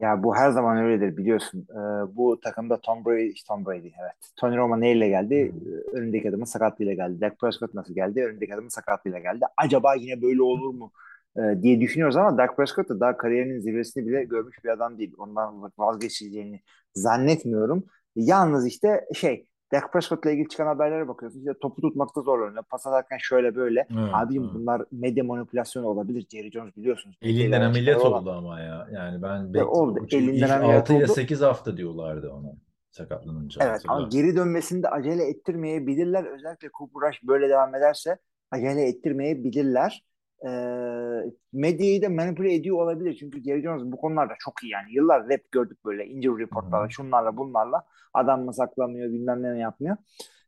Ya bu her zaman öyledir biliyorsun. Ee, bu takımda Tom Brady, Tom Brady evet. Tony Romo neyle geldi? Hmm. Önündeki adamın sakatlığıyla geldi. Dak Prescott nasıl geldi? Önündeki adamın sakatlığıyla geldi. Acaba yine böyle olur mu? Ee, diye düşünüyoruz ama Dak Prescott da daha kariyerinin zirvesini bile görmüş bir adam değil. Ondan vazgeçeceğini zannetmiyorum. Yalnız işte şey Dak Prescott'la ilgili çıkan haberlere bakıyorsun. İşte topu tutmakta zorlanıyor. Pas atarken şöyle böyle. Evet, Abim evet. bunlar medya manipülasyonu olabilir. Jerry Jones biliyorsunuz. Elinden ameliyat olan- oldu ama ya. Yani ben Ya oldu. Elinden ameliyat 6 ile oldu. 8 hafta diyorlardı ona sakatlanınca. Evet ama hatırla. geri dönmesini de acele ettirmeyebilirler. Özellikle Cooper Rush böyle devam ederse acele ettirmeyebilirler. Ee, medyayı da manipüle ediyor olabilir. Çünkü Jerry Jones bu konularda çok iyi yani. Yıllar hep gördük böyle injury reportlarla, şunlarla bunlarla. Adam mı saklamıyor, bilmem ne yapmıyor.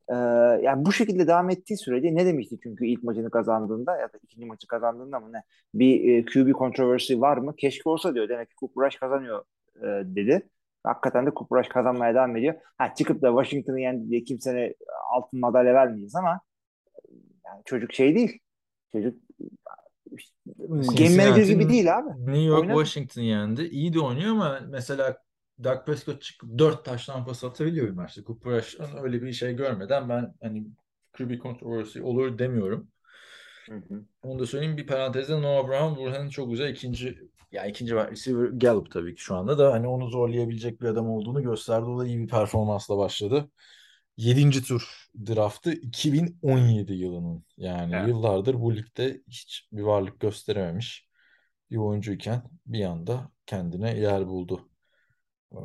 Ee, yani bu şekilde devam ettiği sürece ne demişti çünkü ilk maçını kazandığında ya da ikinci maçı kazandığında mı ne bir e, QB kontroversi var mı? Keşke olsa diyor. Demek ki Cooper Rush kazanıyor e, dedi. Hakikaten de Cooper Rush kazanmaya devam ediyor. Ha, çıkıp da Washington'ı yendi diye kimsene altın madalya vermeyeceğiz ama yani çocuk şey değil. Çocuk game manager gibi değil abi. New York Oynadı. Washington yendi. İyi de oynuyor ama mesela Dak Prescott çıkıp 4 taştan pas atabiliyor bir maçta. Cooper Rush'ın öyle bir şey görmeden ben hani QB controversy olur demiyorum. Hı hı. Onu da söyleyeyim bir parantezde Noah Brown Burhan'ın çok güzel ikinci ya ikinci wide receiver Gallup tabii ki şu anda da hani onu zorlayabilecek bir adam olduğunu gösterdi. O da iyi bir performansla başladı. 7. tur draftı 2017 yılının. Yani Evet. yıllardır bu ligde hiç bir varlık gösterememiş bir oyuncuyken bir anda kendine yer buldu. Ee,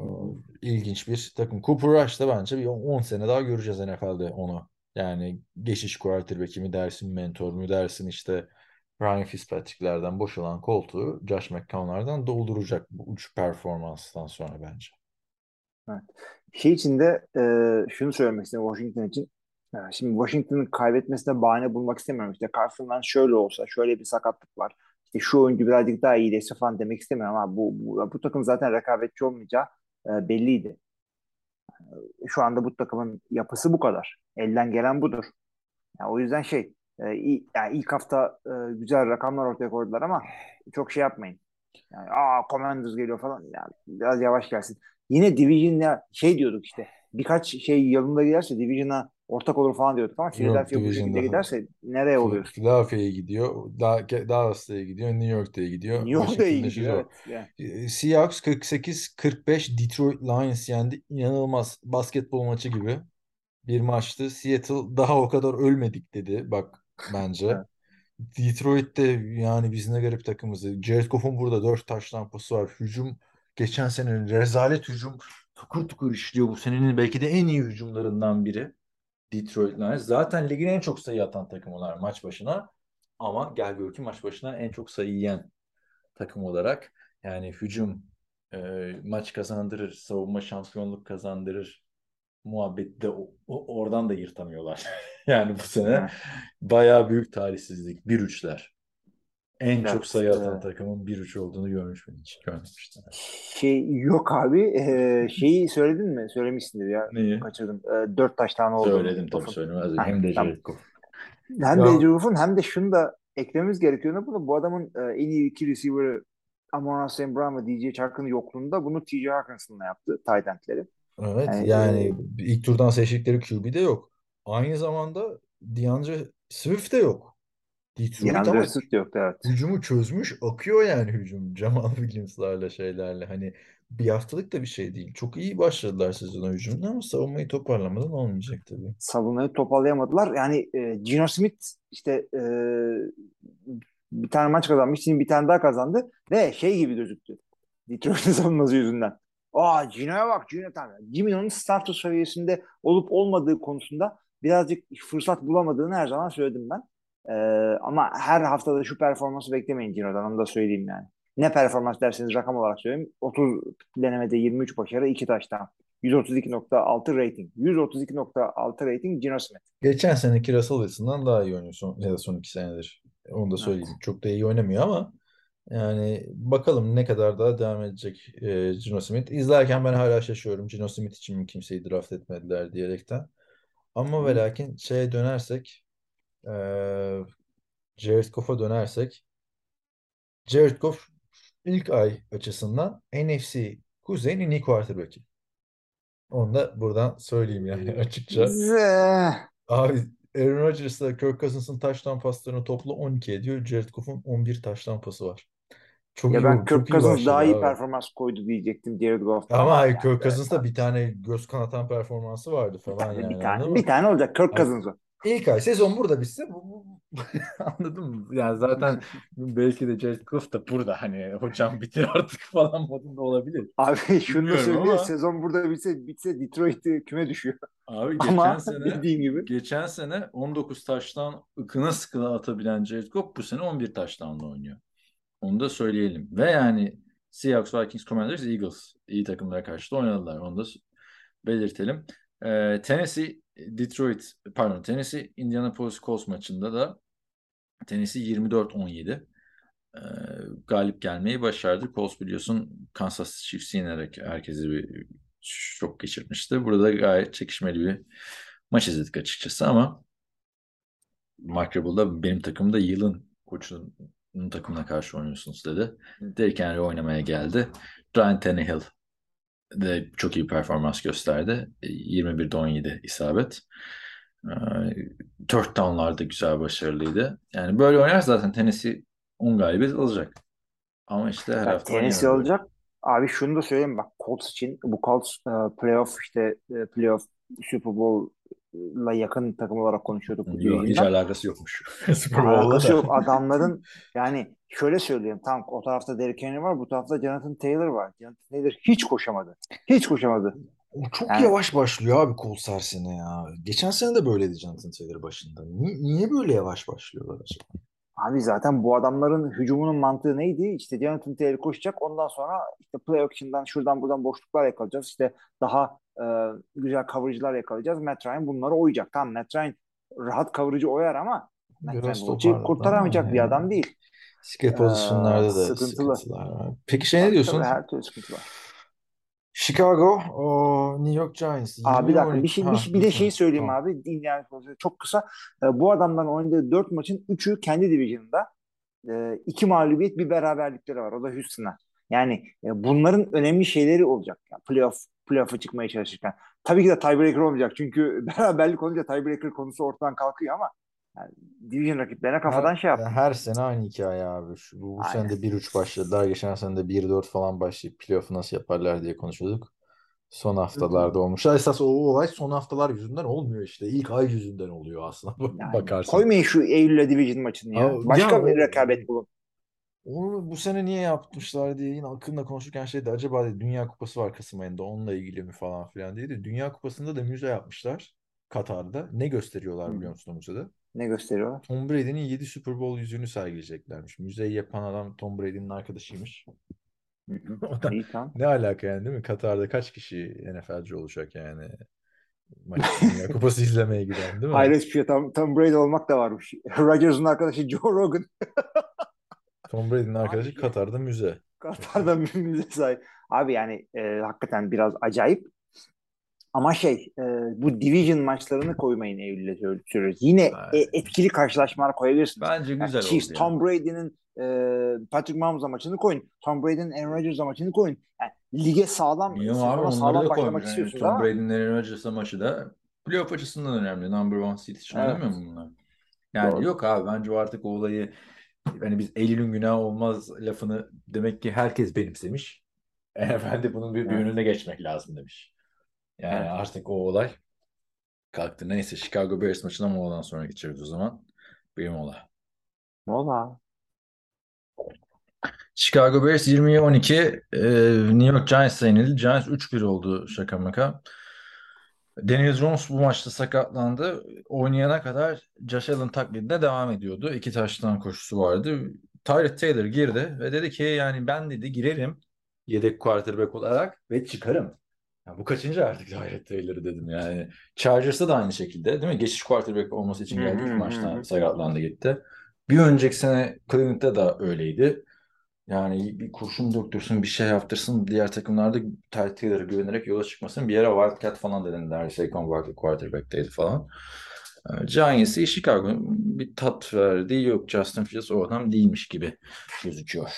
ilginç bir takım. Cooper Rush da bence bir 10 sene daha göreceğiz NFL'de onu. Yani geçiş quarterback'i mi dersin, mentor mu dersin işte Ryan Fitzpatrick'lerden boşalan koltuğu Josh McCown'lardan dolduracak bu üç performanstan sonra bence. Şey için de e, şunu söylemek istiyorum Washington için. E, şimdi Washington'ın kaybetmesine bahane bulmak istemiyorum. İşte Carson Wentz şöyle olsa, şöyle bir sakatlık var. İşte şu oyuncu birazcık daha iyi dese falan demek istemiyorum ama bu, bu, bu takım zaten rekabetçi olmayacağı e, belliydi. Şu anda bu takımın yapısı bu kadar. Elden gelen budur. Yani o yüzden şey, e, yani ilk hafta e, güzel rakamlar ortaya koydular ama çok şey yapmayın. Yani aa Commanders geliyor falan. Yani biraz yavaş gelsin. Yine Division'la şey diyorduk işte. Birkaç şey yolunda giderse Division'a ortak olur falan diyorduk ama Philadelphia bu şekilde giderse nereye oluyor? Philadelphia'ya gidiyor, Da- Dallas'ta gidiyor, New York'ta gidiyor. New York'ta gidiyor. zor. Evet. Yani. E, Seahawks 48-45 Detroit Lions yendi. İnanılmaz basketbol maçı gibi bir maçtı. Seattle daha o kadar ölmedik dedi bak bence. Evet. Detroit'te yani biz ne garip takımız. Jared Goff'un burada 4 taş lampası var. Hücum geçen senenin rezalet hücum tukur tukur işliyor. Bu senenin belki de en iyi hücumlarından biri. Detroit Lions. Zaten ligin en çok sayı atan takımılar maç başına. Ama gel gör ki maç başına en çok sayı yiyen takım olarak. Yani hücum e, maç kazandırır, savunma şampiyonluk kazandırır muhabbeti de o- o- oradan da yırtamıyorlar. [LAUGHS] Yani bu sene bayağı büyük talihsizlik. 1-3'ler. En Evet, çok sayı atan evet. takımın 1-3 olduğunu görmüş müydün? Hiç görmemiştim. Şey yok abi. E, [LAUGHS] şeyi söyledin mi? Söylemişsindir ya. Neyi? Kaçırdım. E, dört taş tane oldu. Söyledim tabii söylemez Hem de tamam. Hem Ya- de Drew hem de şunu da eklememiz gerekiyor. Ne bunu? Bu adamın e, en iyi iki receiver'ı Amon St. Brown ve DJ Chark'ın yokluğunda bunu TJ Hawkinson'la yaptı. Tight endleri. Evet Yani, yani e, ilk turdan seçtikleri QB de yok. Aynı zamanda DeAndre Swift de yok. Detroit ama DeAndre Swift yoktu evet. hücumu çözmüş akıyor yani hücum. [LAUGHS] Jamal Williams'larla şeylerle hani bir haftalık da bir şey değil. Çok iyi başladılar sezona hücumda ama savunmayı toparlamadan olmayacak tabii. Savunmayı toparlayamadılar. Yani e, Gino Smith işte e, bir tane maç kazanmış. Şimdi bir tane daha kazandı. Ve şey gibi gözüktü. Detroit'in [LAUGHS] savunması yüzünden. Aa Gino'ya bak Gino tamam. Gino'nun starter seviyesinde olup olmadığı konusunda birazcık fırsat bulamadığını her zaman söyledim ben. Ee, ama her haftada şu performansı beklemeyin Gino'dan onu da söyleyeyim yani. Ne performans derseniz rakam olarak söyleyeyim. 30 denemede 23 başarı 2 taştan. 132.6 rating. 132.6 rating Gino Smith. Geçen seneki Russell Wilson'dan daha iyi oynuyor son, ya da son iki senedir. Onu da söyleyeyim. Çok da iyi oynamıyor ama yani bakalım ne kadar daha devam edecek e, Gino Smith. İzlerken ben hala şaşıyorum. Gino Smith için mi kimseyi draft etmediler diyerekten. Ama ve lakin şeye dönersek e, Jared Goff'a dönersek Jared Goff ilk ay açısından NFC Kuzey'in en iyi quarterback'i. Onu da buradan söyleyeyim yani [LAUGHS] açıkça. Abi Aaron Rodgers'la Kirk Cousins'ın taştan paslarını topla 12 ediyor. Jared Goff'un 11 taştan pası var. Çok Ya iyi, ben Kirk Cousins daha iyi abi. performans koydu diyecektim Jared Goff'tan Ama hayır, yani Kirk Cousins'ta bir tane göz kanatan performansı vardı falan tane, yani bir tane, bir tane olacak Kirk Cousins. İlk ay sezon burada bitse bu, bu- [LAUGHS] anladın mı? Yani zaten belki de Jared Goff da burada hani hocam bitir artık falan modunda olabilir. Abi şunu da söyleyeyim ama sezon burada bitse bitse Detroit küme düşüyor. abi geçen Ama sene [LAUGHS] dediğin gibi geçen sene 19 taştan ıkına sıkına atabilen Jared Goff bu sene 11 taştanla oynuyor. Onu da söyleyelim. Ve yani Seahawks, Vikings, Commanders, Eagles iyi takımlara karşı da oynadılar. Onu da belirtelim. Ee, Tennessee, Detroit, pardon Tennessee, Indianapolis Colts maçında da Tennessee 24-17 ee, galip gelmeyi başardı. Colts biliyorsun Kansas Chiefs'i yenerek herkesi bir şok geçirmişti. Burada gayet çekişmeli bir maç izledik açıkçası ama Mark Rebel'da benim takımda yılın koçunun takımına karşı oynuyorsunuz dedi. Derrick Henry oynamaya geldi. Ryan Tannehill de çok iyi performans gösterdi. 21'de 17 isabet. Ee, Third down'lar da güzel başarılıydı. Yani böyle oynar zaten Tennessee 10 galibiyet alacak. Ama işte her ya hafta Tennessee olacak. Abi şunu da söyleyeyim bak Colts için bu Colts e, playoff işte e, playoff Super Bowl'la yakın takım olarak konuşuyorduk bu Yok, hiç alakası yokmuş. [LAUGHS] Alakası yok. Adamların yani şöyle söyleyeyim. Tam o tarafta Derrick Henry var. Bu tarafta Jonathan Taylor var. Jonathan Taylor hiç koşamadı. Hiç koşamadı. O çok Yani yavaş başlıyor abi Colts her sene ya. Geçen sene de böyleydi Jonathan Taylor başında. Ni- niye böyle yavaş başlıyorlar acaba? Abi zaten bu adamların hücumunun mantığı neydi? İşte Jonathan Taylor koşacak. Ondan sonra işte play action'dan şuradan buradan boşluklar yakalayacağız. İşte daha e, güzel coverage'lar yakalayacağız. Matt Ryan bunlara oyacak. Tamam Matt Ryan rahat coverage'ı oyar ama Matt Biraz Ryan kurtaramayacak ama bir adam değil. Skill pozisyonlarda da sıkıntılı. sıkıntılar var. Peki şey ne diyorsun? tabii her türlü sıkıntı var. Chicago, o New York Giants. Abi bir 20 dakika bir 12. şey Ha, bir, bir de şeyi söyleyeyim Tamam. abi dinleyen çok kısa. E, bu adamların oynadığı 4 maçın 3'ü kendi division'da. E, iki mağlubiyet bir beraberlikleri var. O da Houston'a. Yani e, bunların önemli şeyleri olacak. Yani playoff playoff'a çıkmaya çalışırken. Tabii ki de tiebreaker olmayacak. Çünkü [LAUGHS] beraberlik olunca tiebreaker konusu ortadan kalkıyor ama yani division rakiplerine kafadan Her, şey yaptı. her sene aynı hikaye abi. Şu, bu, bu Aynen. sene de 1-3 başladılar. Geçen sene de 1-4 falan başlayıp playoff'u nasıl yaparlar diye konuşuyorduk. Son haftalarda olmuş. Esas o olay son haftalar yüzünden olmuyor işte. İlk ay yüzünden oluyor aslında Yani [LAUGHS] bakarsan. koymayın şu Eylül'e division maçını ya. Aa, Başka ya bir rekabet bulun. Onu bu sene niye yapmışlar diye yine hakkında konuşurken şeydi acaba dedi, Dünya Kupası var Kasım ayında onunla ilgili mi falan filan diye de Dünya Kupası'nda da müze yapmışlar Katar'da. Ne gösteriyorlar biliyor musun o müzede? Ne gösteriyorlar? Tom Brady'nin 7 Super Bowl yüzüğünü sergileyeceklermiş. Müzeyi yapan adam Tom Brady'nin arkadaşıymış. [LAUGHS] O da İyi tamam. ne alaka yani değil mi? Katar'da kaç kişi NFL'ci olacak yani? Dünya Kupası [LAUGHS] izlemeye giden değil mi? Hayret bir şey. Tom, Tom Brady olmak da varmış. [LAUGHS] Rodgers'ın arkadaşı Joe Rogan. Tom Brady'nin arkadaşı Abi- Katar'da müze. Katar'da müze sahip. Abi yani e, hakikaten biraz acayip. Ama şey e, bu division maçlarını koymayın Eylül'e sö- söylüyoruz. Yine e, etkili karşılaşmalar koyabilirsiniz. Bence Yani güzel Chiefs, oldu yani. Tom Brady'nin e, Patrick Mahomes'a maçını koyun. Tom Brady'nin Aaron Rodgers'a maçını koyun. Yani lige sağlam, Bilmiyorum abi sağlam başlamak koymuş. Yani Tom Brady'nin Aaron Rodgers'a maçı da playoff açısından önemli. Number one seed için Evet. oynamıyor mu bunlar? Yani Doğru. yok abi bence artık olayı hani biz Eylül'ün günahı olmaz lafını demek ki herkes benimsemiş. [LAUGHS] Efendi bunun bir, bir Evet. önüne geçmek lazım demiş. Yani Evet. artık o olay kalktı. Neyse Chicago Bears maçına moladan sonra geçeriz o zaman. Bir mola. Valla. Chicago Bears 20'ye 12 e, New York Giants'a yenildi. Giants 3-1 oldu şaka maka. Daniel Jones bu maçta sakatlandı. Oynayana kadar Josh Allen taklidine devam ediyordu. İki taştan koşusu vardı. Tyrod Taylor girdi ve dedi ki yani ben dedi girerim yedek quarterback olarak ve çıkarım. Ya bu kaçıncı artık Tyrod Taylor dedim yani. Chargers'ta da aynı şekilde değil mi? Geçiş quarterback olması için geldi. maçtan sakatlandı gitti. Bir önceki sene Cleveland'da da öyleydi. Yani bir kurşun döktürsün, bir şey yaptırsın. Diğer takımlarda Taylor'a güvenerek yola çıkmasın. Bir yere Wildcat falan dediler. Saquon Barkley quarterback'teydi falan. Ee, Giants'i Chicago bir tat verdi. Yok Justin Fields o adam değilmiş gibi gözüküyor.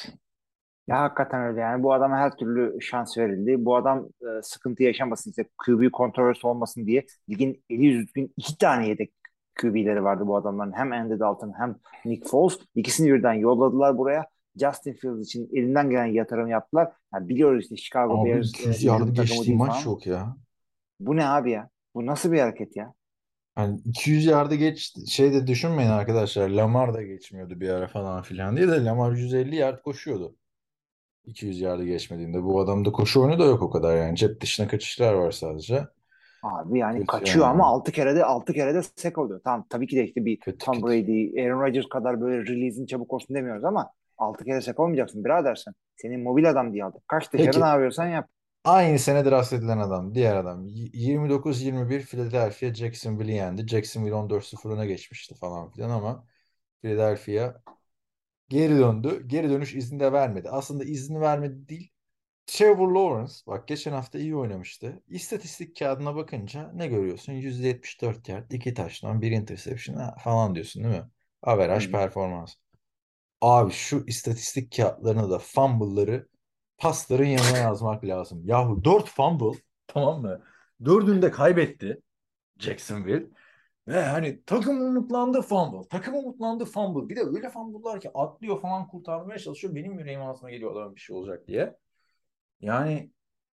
Ya hakikaten öyle yani bu adama her türlü şans verildi. Bu adam e, sıkıntı yaşamasın işte QB kontrolsüz olmasın diye ligin eli düzgün iki tane yedek QB'leri vardı bu adamların. Hem Andy Dalton hem Nick Foles. İkisini birden yolladılar buraya. Justin Fields için elinden gelen yatırım yaptılar. Yani biliyoruz işte Chicago Abi Bears 200 e, yardı geçtiği maç falan. yok ya. Bu ne abi ya? Bu nasıl bir hareket ya? Hani 200 yardı geç şey de düşünmeyin arkadaşlar. Lamar da geçmiyordu bir ara falan filan diye de Lamar 150 yard koşuyordu. 200 yardı geçmediğinde bu adamda koşu oyunu da yok o kadar yani. Cep dışına kaçışlar var sadece. Abi yani Kötü kaçıyor yani. ama 6 kere de 6 kere de sek oluyor. Tamam tabii ki de işte bir Kötü Tom. Brady, Aaron Rodgers kadar böyle release'in çabuk olsun demiyoruz ama 6 kere sek olmayacaksın birader sen. Senin mobil adam diye aldık. Kaç dışarı Peki. ne yapıyorsan yap. Aynı sene draft edilen adam. Diğer adam. Y- 29-21 Philadelphia Jacksonville'i yendi. Jacksonville 14-0 öne geçmişti falan filan ama Philadelphia geri döndü. Geri dönüş izni de vermedi. Aslında izni vermedi değil. Trevor Lawrence bak geçen hafta iyi oynamıştı. İstatistik kağıdına bakınca ne görüyorsun? %74 yard, 2 taştan, 1 interception ha, falan diyorsun değil mi? Average Hı hı. performans. Abi şu istatistik kağıtlarına da fumble'ları pasların yanına yazmak lazım. Yahu 4 fumble tamam mı? Dördünü de kaybetti Jacksonville. Ve hani takım umutlandı fumble. Takım umutlandı fumble. Bir de öyle fumble'lar ki atlıyor falan kurtarmaya çalışıyor. Benim yüreğim ağzıma geliyor adamın bir şey olacak diye. Yani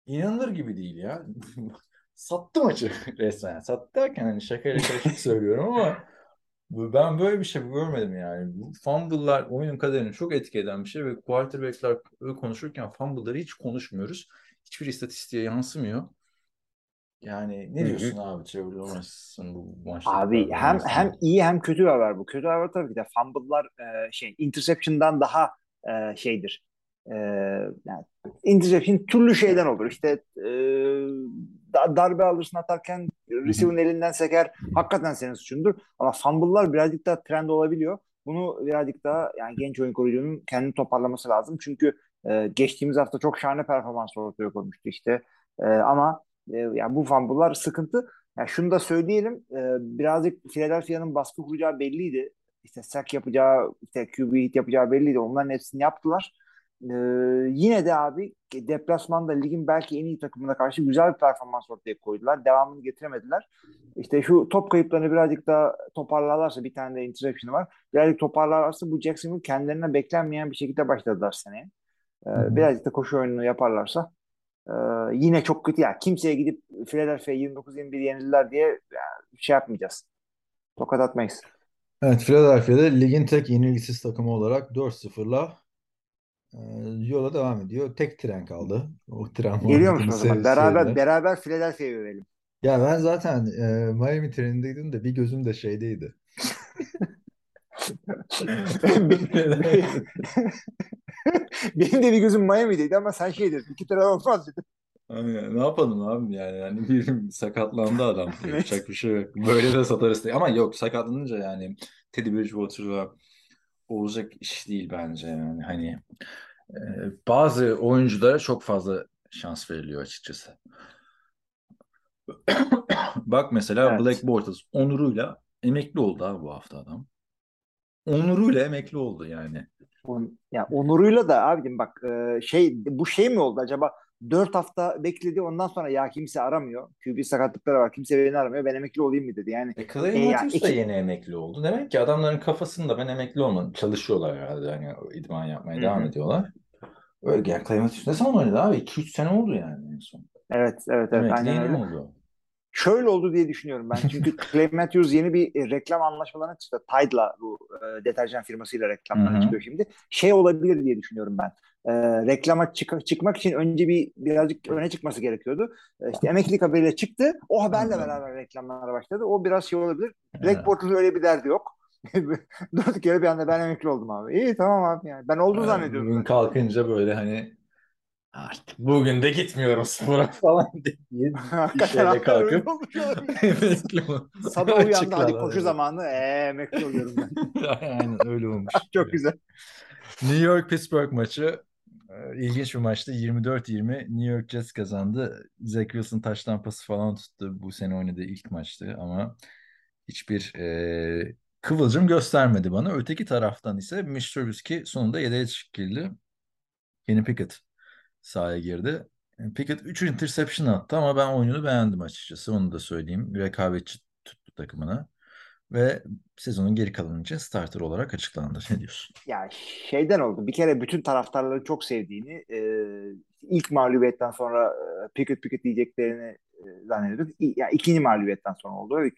inanılır gibi değil ya. [LAUGHS] Sattı maçı [LAUGHS] resmen. Sattı derken hani şakayla karışık söylüyorum ama ben böyle bir şey görmedim yani. Bu fumble'lar oyunun kaderini çok etki eden bir şey ve quarterback'ler konuşurken fumble'ları hiç konuşmuyoruz. Hiçbir istatistiğe yansımıyor. Yani ne diyorsun abi Trevor Lawrence'ın bu maçta Abi hem hem iyi hem kötü bir haber bu. Kötü haber tabii ki de fumble'lar e, şey interception'dan daha e, şeydir. E, yani interception türlü şeyden olur. İşte e, darbe alırsın atarken receiver'ın elinden seker. Hakikaten senin suçundur. Ama fumble'lar birazcık daha trend olabiliyor. Bunu birazcık daha yani genç oyun koruyucunun kendini toparlaması lazım. Çünkü e, geçtiğimiz hafta çok şahane performans ortaya koymuştu işte. E, ama e, yani bu fumble'lar sıkıntı. Ya şunu da söyleyelim. e, birazcık Philadelphia'nın baskı kuracağı belliydi. İşte sack yapacağı, işte QB hit yapacağı belliydi. Onların hepsini yaptılar. E, yine de abi deplasmanda ligin belki en iyi takımına karşı güzel bir performans ortaya koydular. Devamını getiremediler. İşte şu top kayıplarını birazcık daha toparlarlarsa bir tane de interception var. Birazcık toparlarlarsa bu Jacksonville kendilerine beklenmeyen bir şekilde başladılar seneye. E, hı. birazcık da koşu oyununu yaparlarsa ee, yine çok kötü ya. Kimseye gidip Philadelphia 29-21 yenildiler diye yani şey yapmayacağız. Tokat atmayız. Evet, Philadelphia'da ligin tek yenilgisiz takımı olarak 4-0'la e, yola devam ediyor. Tek tren kaldı. O tren Geliyor musun o zaman? Beraber beraber Philadelphia'ya övelim. Ya ben zaten e, Miami trenindeydim de bir gözüm de şeydeydi. [LAUGHS] Benim de bir gözüm Miami'deydi ama sen şey dedin. İki taraf olmaz dedin. Aynen. Ne yapalım abi yani yani bir sakatlandı adam [LAUGHS] yapacak bir şey yok. Böyle de satarız diye. Ama yok sakatlanınca yani Teddy Bridgewater'la olacak iş değil bence yani hani e, bazı oyunculara çok fazla şans veriliyor açıkçası. [COUGHS] Bak mesela Evet. Black Bortles onuruyla emekli oldu abi bu hafta adam. Onuruyla emekli oldu yani. On, ya onuruyla da abicim bak e, şey bu şey mi oldu acaba? Dört hafta bekledi ondan sonra ya kimse aramıyor. QB sakatlıkları var. Kimse beni aramıyor. Ben emekli olayım mı dedi. Yani E Clay E, ya Matthews da iki- yeni emekli oldu. Demek ki adamların kafasında ben emekli olmadım. Çalışıyorlar herhalde. Yani idman yapmaya Hı devam ediyorlar. Öyle yani Clay Matthews ne zaman oynadı abi? 2-3 sene oldu yani en son. evet evet evet Emekli aynen öyle. oldu. Şöyle oldu diye düşünüyorum ben. Çünkü [LAUGHS] Clay Matthews yeni bir e, reklam anlaşmalarına çıktı. Tide'la bu e, deterjan firmasıyla hı. çıkıyor şimdi. Şey olabilir diye düşünüyorum ben. E, reklama çık- çıkmak için önce bir birazcık öne çıkması gerekiyordu. E, işte emeklilik haberiyle çıktı. O haberle beraber reklamlara başladı. O biraz şey olabilir. Evet. Black Bortles'ın öyle bir derdi yok. [LAUGHS] Dört kere bir anda ben emekli oldum abi. İyi tamam abi yani. Ben oldu Yani zannediyorum. bugün kalkınca böyle hani artık bugün de gitmiyorum spora [LAUGHS] falan diye [LAUGHS] şeyle kalkıp emekli. Sabah uyandı hadi koşu zamanı. Eee emekli oluyorum ben. Aynen öyle olmuş. Çok güzel. New York Pittsburgh maçı ilginç bir maçtı. 24-20 New York Jets kazandı. Zach Wilson taş tampası falan tuttu. Bu sene oynadığı ilk maçtı ama hiçbir e, kıvılcım göstermedi bana. Öteki taraftan ise Mitch Trubisky sonunda yedeğe çekildi. Kenny Pickett sahaya girdi. E, Pickett 3 interception attı ama ben oyununu beğendim açıkçası. Onu da söyleyeyim. Rekabetçi tuttu takımına. Ve sezonun geri kalanı için starter olarak açıklandı. Ne diyorsun? Ya şeyden oldu. Bir kere bütün taraftarları çok sevdiğini, e, ilk mağlubiyetten sonra e, Pickett Pickett diyeceklerini e, zannediyorduk. İ- ya ikinci mağlubiyetten sonra oldu.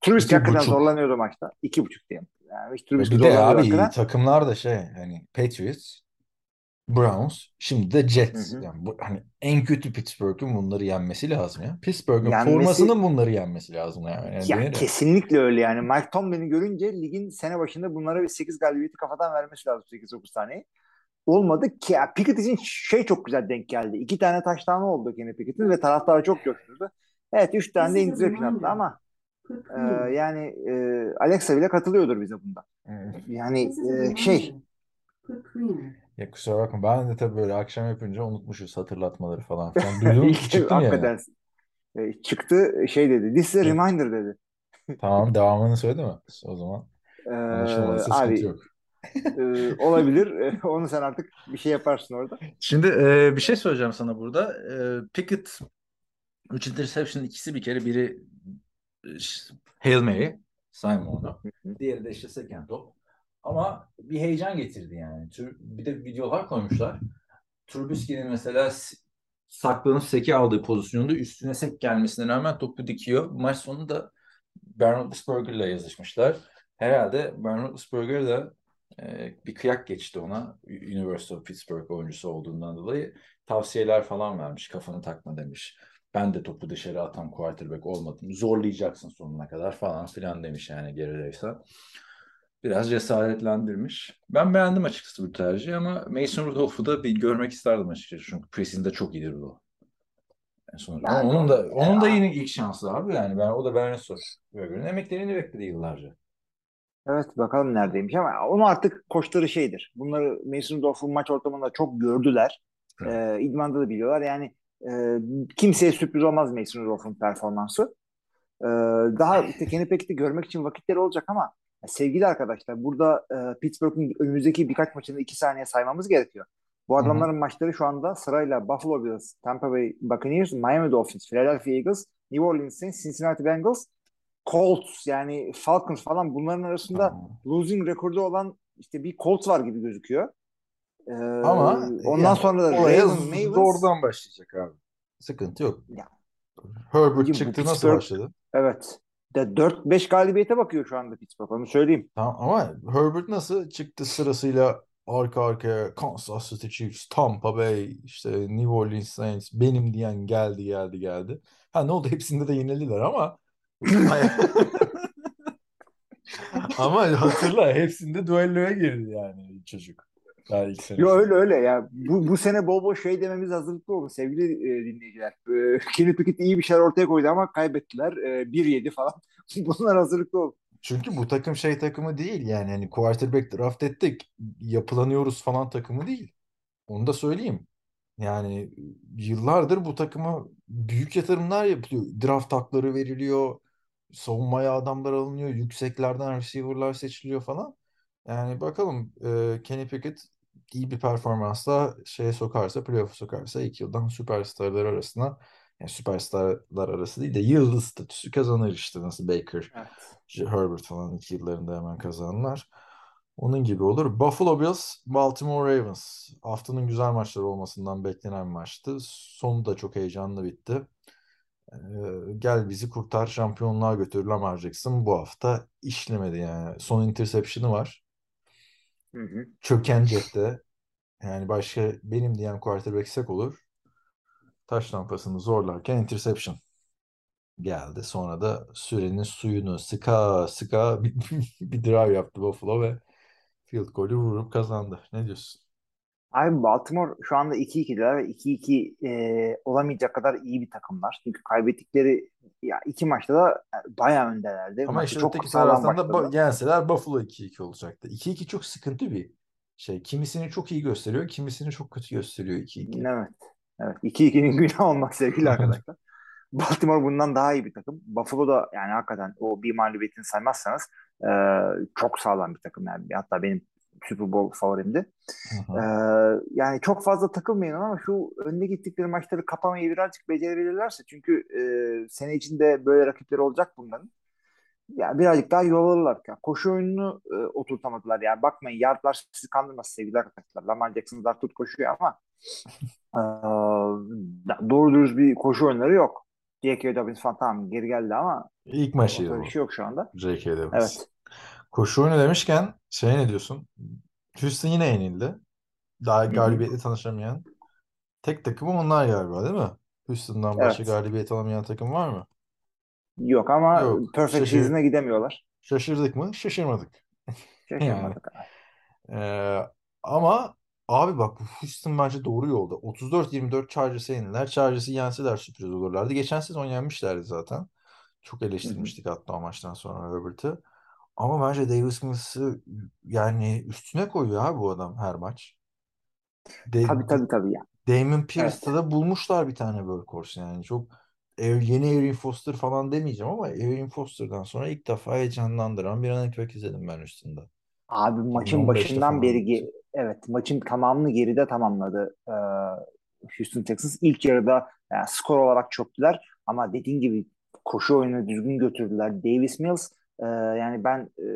Trubisky hakikaten zorlanıyordu maçta. İki buçuk diyeyim. Yani hiç Trubisky Bir de abi takımlar da şey hani Patriots, Browns, şimdi de Jets. Hı hı. Yani bu, hani en kötü Pittsburgh'ün bunları yenmesi lazım ya. Pittsburgh'ün Yenmesi- formasının bunları yenmesi lazım yani. Yani Ya kesinlikle öyle yani. Mike Tomlin'i görünce ligin sene başında bunlara bir 8 galibiyeti kafadan vermesi lazım 8-9 tane. Olmadı ki ya Pickett için şey çok güzel denk geldi. İki tane taştanı oldu Kenny Pickett'in ve taraftarı çok coşturdu. Evet üç tane de interception attı ama e, yani e, Alexa bile katılıyordur bize bunda. Yani e, şey Ya kusura bakma ben de tabii böyle akşam yapınca unutmuşuz hatırlatmaları falan filan. [LAUGHS] Duydum çıktım ya. hakikaten e, çıktı şey dedi. This is a reminder dedi. Tamam devamını söyledi mi? O zaman E, anlaşılmadıysa sıkıntı abi yok. e, olabilir. E, onu sen artık bir şey yaparsın orada. Şimdi e, bir şey söyleyeceğim sana burada. E, Pickett 3 interception ikisi bir kere biri e, ş- Hail Mary sayma onu. Diğeri de işte second top. Ama bir heyecan getirdi yani. Bir de videolar koymuşlar. Trubisky'nin mesela saklanıp seki aldığı pozisyonda üstüne sek gelmesine rağmen topu dikiyor. Maç sonunda Ben Roethlisberger'la yazışmışlar. Herhalde Ben Roethlisberger de e, bir kıyak geçti ona. University of Pittsburgh oyuncusu olduğundan dolayı tavsiyeler falan vermiş. Kafanı takma demiş. ben de topu dışarı atan quarterback olmadım. Zorlayacaksın sonuna kadar falan filan demiş yani gerideyse. Biraz cesaretlendirmiş. Ben beğendim açıkçası bu tercihi ama Mason Rudolph'u da bir görmek isterdim açıkçası. Çünkü preseason'da çok iyidir bu. En sonunda. Yani onun da onun da ya. yine ilk şansı abi yani ben o da ben sor. Böyle emeklerini bekledi yıllarca. Evet bakalım neredeymiş ama onu artık koçları şeydir. Bunları Mason Rudolph'un maç ortamında çok gördüler. Ee, idmanda da biliyorlar. Yani e, kimseye sürpriz olmaz Mason Rudolph'un performansı. Ee, daha işte Kenny görmek için vakitleri olacak ama sevgili arkadaşlar burada e, Pittsburgh'un önümüzdeki birkaç maçını iki saniye saymamız gerekiyor. Bu adamların maçları şu anda sırayla Buffalo Bills, Tampa Bay Buccaneers, Miami Dolphins, Philadelphia Eagles, New Orleans Saints, Cincinnati Bengals, Colts yani Falcons falan bunların arasında Tamam. losing rekordu olan işte bir Colts var gibi gözüküyor. Ee, Ama ondan yani sonra da Ravens, Mavens zordan başlayacak abi. Sıkıntı yok. Ya. Herbert çıktı nasıl başladı? evet. De 4-5 galibiyete bakıyor şu anda Pittsburgh onu söyleyeyim. Tamam ama Herbert nasıl çıktı sırasıyla arka arkaya Kansas City Chiefs, Tampa Bay, işte New Orleans Saints benim diyen geldi geldi geldi. Ha ne oldu [LAUGHS] hepsinde de yenildiler ama [LAUGHS] ama hatırla hepsinde duelloya girdi yani çocuk. Daha ilk sene. Yo öyle öyle ya. Bu, bu sene bol bol şey dememiz hazırlıklı olun sevgili e, dinleyiciler. E, [LAUGHS] Kenny Pickett iyi bir şeyler ortaya koydu ama kaybettiler. E, 1-7 falan. [LAUGHS] Bunlar hazırlıklı olun. Çünkü bu takım şey takımı değil yani hani quarterback draft ettik yapılanıyoruz falan takımı değil. Onu da söyleyeyim. Yani yıllardır bu takıma büyük yatırımlar yapılıyor. Draft hakları veriliyor. Savunmaya adamlar alınıyor. Yükseklerden receiver'lar seçiliyor falan. Yani bakalım e, Kenny Pickett iyi bir performansla şeye sokarsa, playoff'a sokarsa iki yıldan süperstarlar arasına yani süperstarlar arası değil de yıldız statüsü kazanır işte nasıl Baker, Evet. Herbert falan iki yıllarında hemen kazanırlar. Onun gibi olur. Buffalo Bills, Baltimore Ravens. Haftanın güzel maçları olmasından beklenen maçtı. Sonu da çok heyecanlı bitti. Ee, gel bizi kurtar şampiyonluğa götür Lamar Jackson bu hafta işlemedi yani. Son interception'ı var. Hı. Çöken cepte. Yani başka benim diyen quarterback sek olur. Taş lampasını zorlarken interception geldi. Sonra da sürenin suyunu sıka sıka bir, [LAUGHS] bir drive yaptı Buffalo ve field goal'ü vurup kazandı. Ne diyorsun? Abi Baltimore şu anda 2-2'deler ve 2-2 e, olamayacak kadar iyi bir takımlar. Çünkü kaybettikleri ya iki maçta da bayağı öndelerdi. Ama Maçı işte çok öteki taraftan da ba- yenseler Buffalo 2-2 olacaktı. 2-2 çok sıkıntı bir şey. Kimisini çok iyi gösteriyor, kimisini çok kötü gösteriyor 2-2. Evet. Evet. 2-2'nin günah [LAUGHS] olmaz sevgili arkadaşlar. Baltimore bundan daha iyi bir takım. Buffalo da yani hakikaten o bir mağlubiyetini saymazsanız e, çok sağlam bir takım yani. Hatta benim Super Bowl favorimdi. Hı hı. E, yani çok fazla takılmayın ama şu önde gittikleri maçları kapamayı birazcık becerebilirlerse çünkü e, sene içinde böyle rakipleri olacak bunların. Ya birazcık daha yol alırlar. Ya koşu oyununu e, oturtamadılar. Yani bakmayın yardlar sizi kandırmasın sevgili arkadaşlar. Lamar Jackson zar tut koşuyor ama [LAUGHS] e, doğru dürüst bir koşu oyunları yok. J.K. Dobbins falan tamam geri geldi ama İlk maçıydı bu. bir şey yok şu anda. J.K. Dobbins. Evet. Koşu oyunu demişken şey ne diyorsun? Houston yine yenildi. Daha galibiyetle tanışamayan. Tek takımı onlar galiba değil mi? Houston'dan başka Evet. galibiyet alamayan takım var mı? Yok ama Yok. perfect Şaşır- season'a gidemiyorlar. Şaşırdık mı? Şaşırmadık. [LAUGHS] Şaşırmadık. Ee, ama abi bak bu Houston bence doğru yolda. 34-24 Chargers'a yenildiler. Chargers'ı yenseler sürpriz olurlardı. Geçen sezon yenmişlerdi zaten. Çok eleştirmiştik hatta o maçtan sonra Herbert'ı. Ama bence Davis Mills'ı yani üstüne koyuyor abi bu adam her maç. De- Tabii tabii tabii ya. Damon Pierce'ta da bulmuşlar bir tane workhorse yani. Çok yeni Erin Foster falan demeyeceğim ama Erin Foster'dan sonra ilk defa heyecanlandıran bir running back izledim ben üstünde. Abi maçın 2015'te başından beri ge- evet maçın tamamını geride tamamladı e, Houston Texans. İlk yarıda yani skor olarak çöktüler ama dediğin gibi koşu oyunu düzgün götürdüler. Davis Mills e, yani ben e,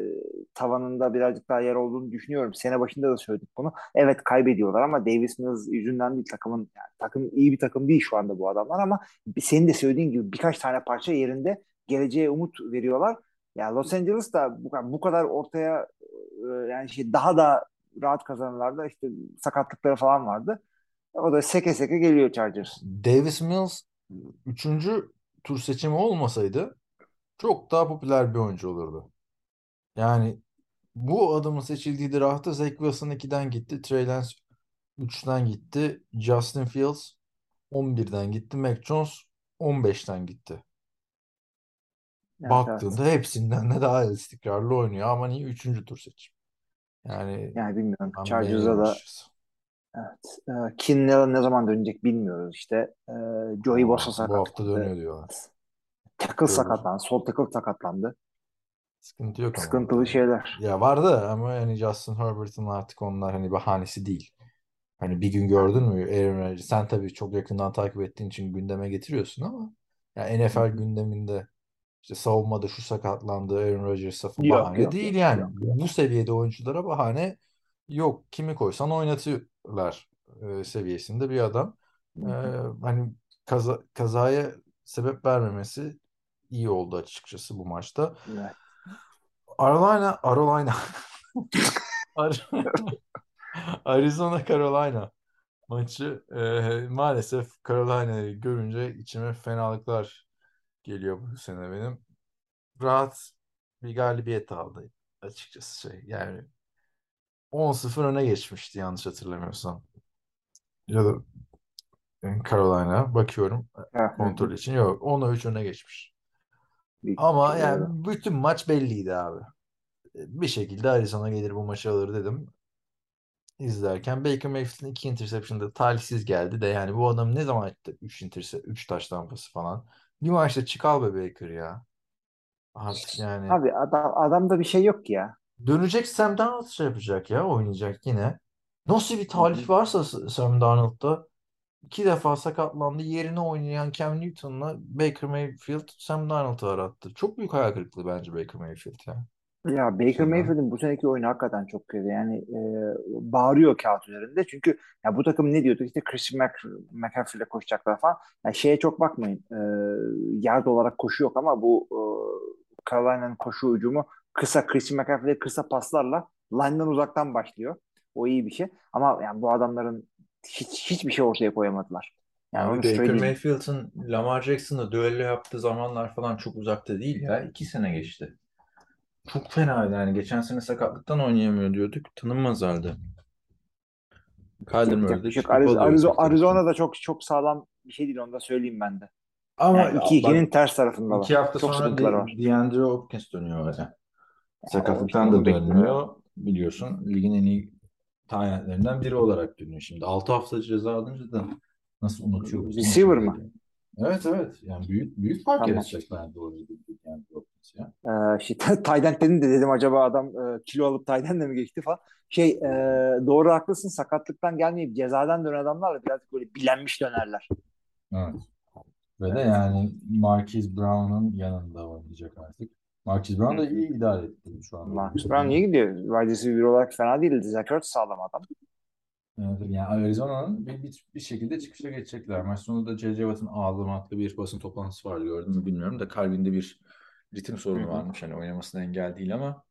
tavanında birazcık daha yer olduğunu düşünüyorum. Sene başında da söyledik bunu. Evet kaybediyorlar ama Davis Mills yüzünden değil takımın yani takım iyi bir takım değil şu anda bu adamlar ama senin de söylediğin gibi birkaç tane parça yerinde geleceğe umut veriyorlar. Ya Los Angeles da bu, bu kadar ortaya e, yani şey daha da rahat kazanırlardı. İşte sakatlıkları falan vardı. O da seke seke geliyor Chargers. Davis Mills üçüncü tur seçimi olmasaydı çok daha popüler bir oyuncu olurdu. Yani bu adamın seçildiği draftta Zach Wilson 2'den gitti. Trey Lance 3'ten gitti. Justin Fields 11'den gitti. Mac Jones 15'ten gitti. Evet, Baktığında hepsinden de daha istikrarlı oynuyor. Ama niye 3. tur seçim? Yani Yani bilmiyorum. Chargers'a da evet. E, Kinlaw ne zaman dönecek bilmiyoruz işte. E, Joey Bosa Aa, bu hafta dönüyor diyorlar. Tackle Doğru. sakatlandı. Sol tackle sakatlandı. Sıkıntı yok ama. Sıkıntılı şeyler. Ya vardı ama yani Justin Herbert'ın artık onlar hani bahanesi değil. Hani bir gün gördün mü Aaron Rodgers? Sen tabii çok yakından takip ettiğin için gündeme getiriyorsun ama ya NFL gündeminde işte savunmada şu sakatlandı Aaron Rodgers'a Yok, bahane yok, değil yok, yani. yok, Bu seviyede oyunculara bahane yok. Kimi koysan oynatıyorlar e, seviyesinde bir adam. E, hani kaza, kazaya sebep vermemesi iyi oldu açıkçası bu maçta. Evet. Carolina, Carolina. [LAUGHS] Ar- Arizona Carolina maçı e, maalesef Carolina'yı görünce içime fenalıklar geliyor bu sene benim. Rahat bir galibiyet aldı açıkçası şey. Yani 10-0 öne geçmişti yanlış hatırlamıyorsam. Ya da e, Carolina bakıyorum kontrol için yok 10'a 3 öne geçmiş. Büyük Ama ihtimalle. yani bütün maç belliydi abi. Bir şekilde Arizona gelir bu maçı alır dedim. İzlerken Baker Mayfield'ın iki interception'da talihsiz geldi de yani bu adam ne zaman etti 3 interse 3 taş tampası falan. Bir maçta çıkal be Baker ya. Artık yani Abi adam, adamda bir şey yok ya. dönecek Sam Darnold şey yapacak ya oynayacak yine. Nasıl bir talih varsa Sam Darnold'da iki defa sakatlandı. Yerine oynayan Cam Newton'la Baker Mayfield Sam Darnold'u arattı. Çok büyük hayal kırıklığı bence Baker Mayfield ya. Ya Baker Sonra. Mayfield'in bu seneki oyunu hakikaten çok kötü. Yani e, bağırıyor kağıt üzerinde. Çünkü ya bu takım ne diyordu? İşte Christian Mc, McCaffrey ile koşacaklar falan. Yani şeye çok bakmayın. E, yard olarak koşu yok ama bu e, Carolina'nın koşu hücumu kısa Christian McCaffrey'e kısa paslarla line'dan uzaktan başlıyor. O iyi bir şey. Ama yani bu adamların hiç hiçbir şey ortaya koyamadılar. Yani Abi Baker. Mayfield'ın Lamar Jackson'la düello yaptığı zamanlar falan çok uzakta değil ya. İki sene geçti. Çok fena yani. Geçen sene sakatlıktan oynayamıyor diyorduk. Tanınmaz halde. Kyler Yapacak Murray bir de yok. çıkıp Ariz- Arizo- tek tek. Arizona da çok çok sağlam bir şey değil onu da söyleyeyim ben de. Ama Yani 2-2'nin bak, ters tarafındalar. iki hafta Çok sonra De- var. DeAndre Hopkins dönüyor. Ya Sakatlıktan da dönmüyor. Biliyorsun ligin en iyi talentlerinden biri olarak dönüyor şimdi. 6 hafta ceza alınca da nasıl unutuyoruz? Receiver mı? Evet evet. Yani büyük büyük fark Tamam. yaratacak bence doğru DeAndre Hopkins ya. Ee, işte Tayden dedin de dedim acaba adam e, kilo alıp Tayden de mi geçti falan. Şey e, doğru haklısın sakatlıktan gelmeyip cezadan dönen adamlar da birazcık böyle bilenmiş dönerler. Evet. Ve de yani Marquise Brown'un yanında oynayacak artık. Marquise Brown da iyi idare etti şu anda. Marcus Brown iyi gidiyor. Wide receiver olarak fena değildi. Zach sağlam adam. Evet, yani Arizona'nın bir, bir, bir şekilde çıkışa geçecekler. Maç sonunda J.J. Watt'ın ağlamaklı bir basın toplantısı vardı gördün mü bilmiyorum da kalbinde bir ritim sorunu varmış. Hani oynamasına engel değil ama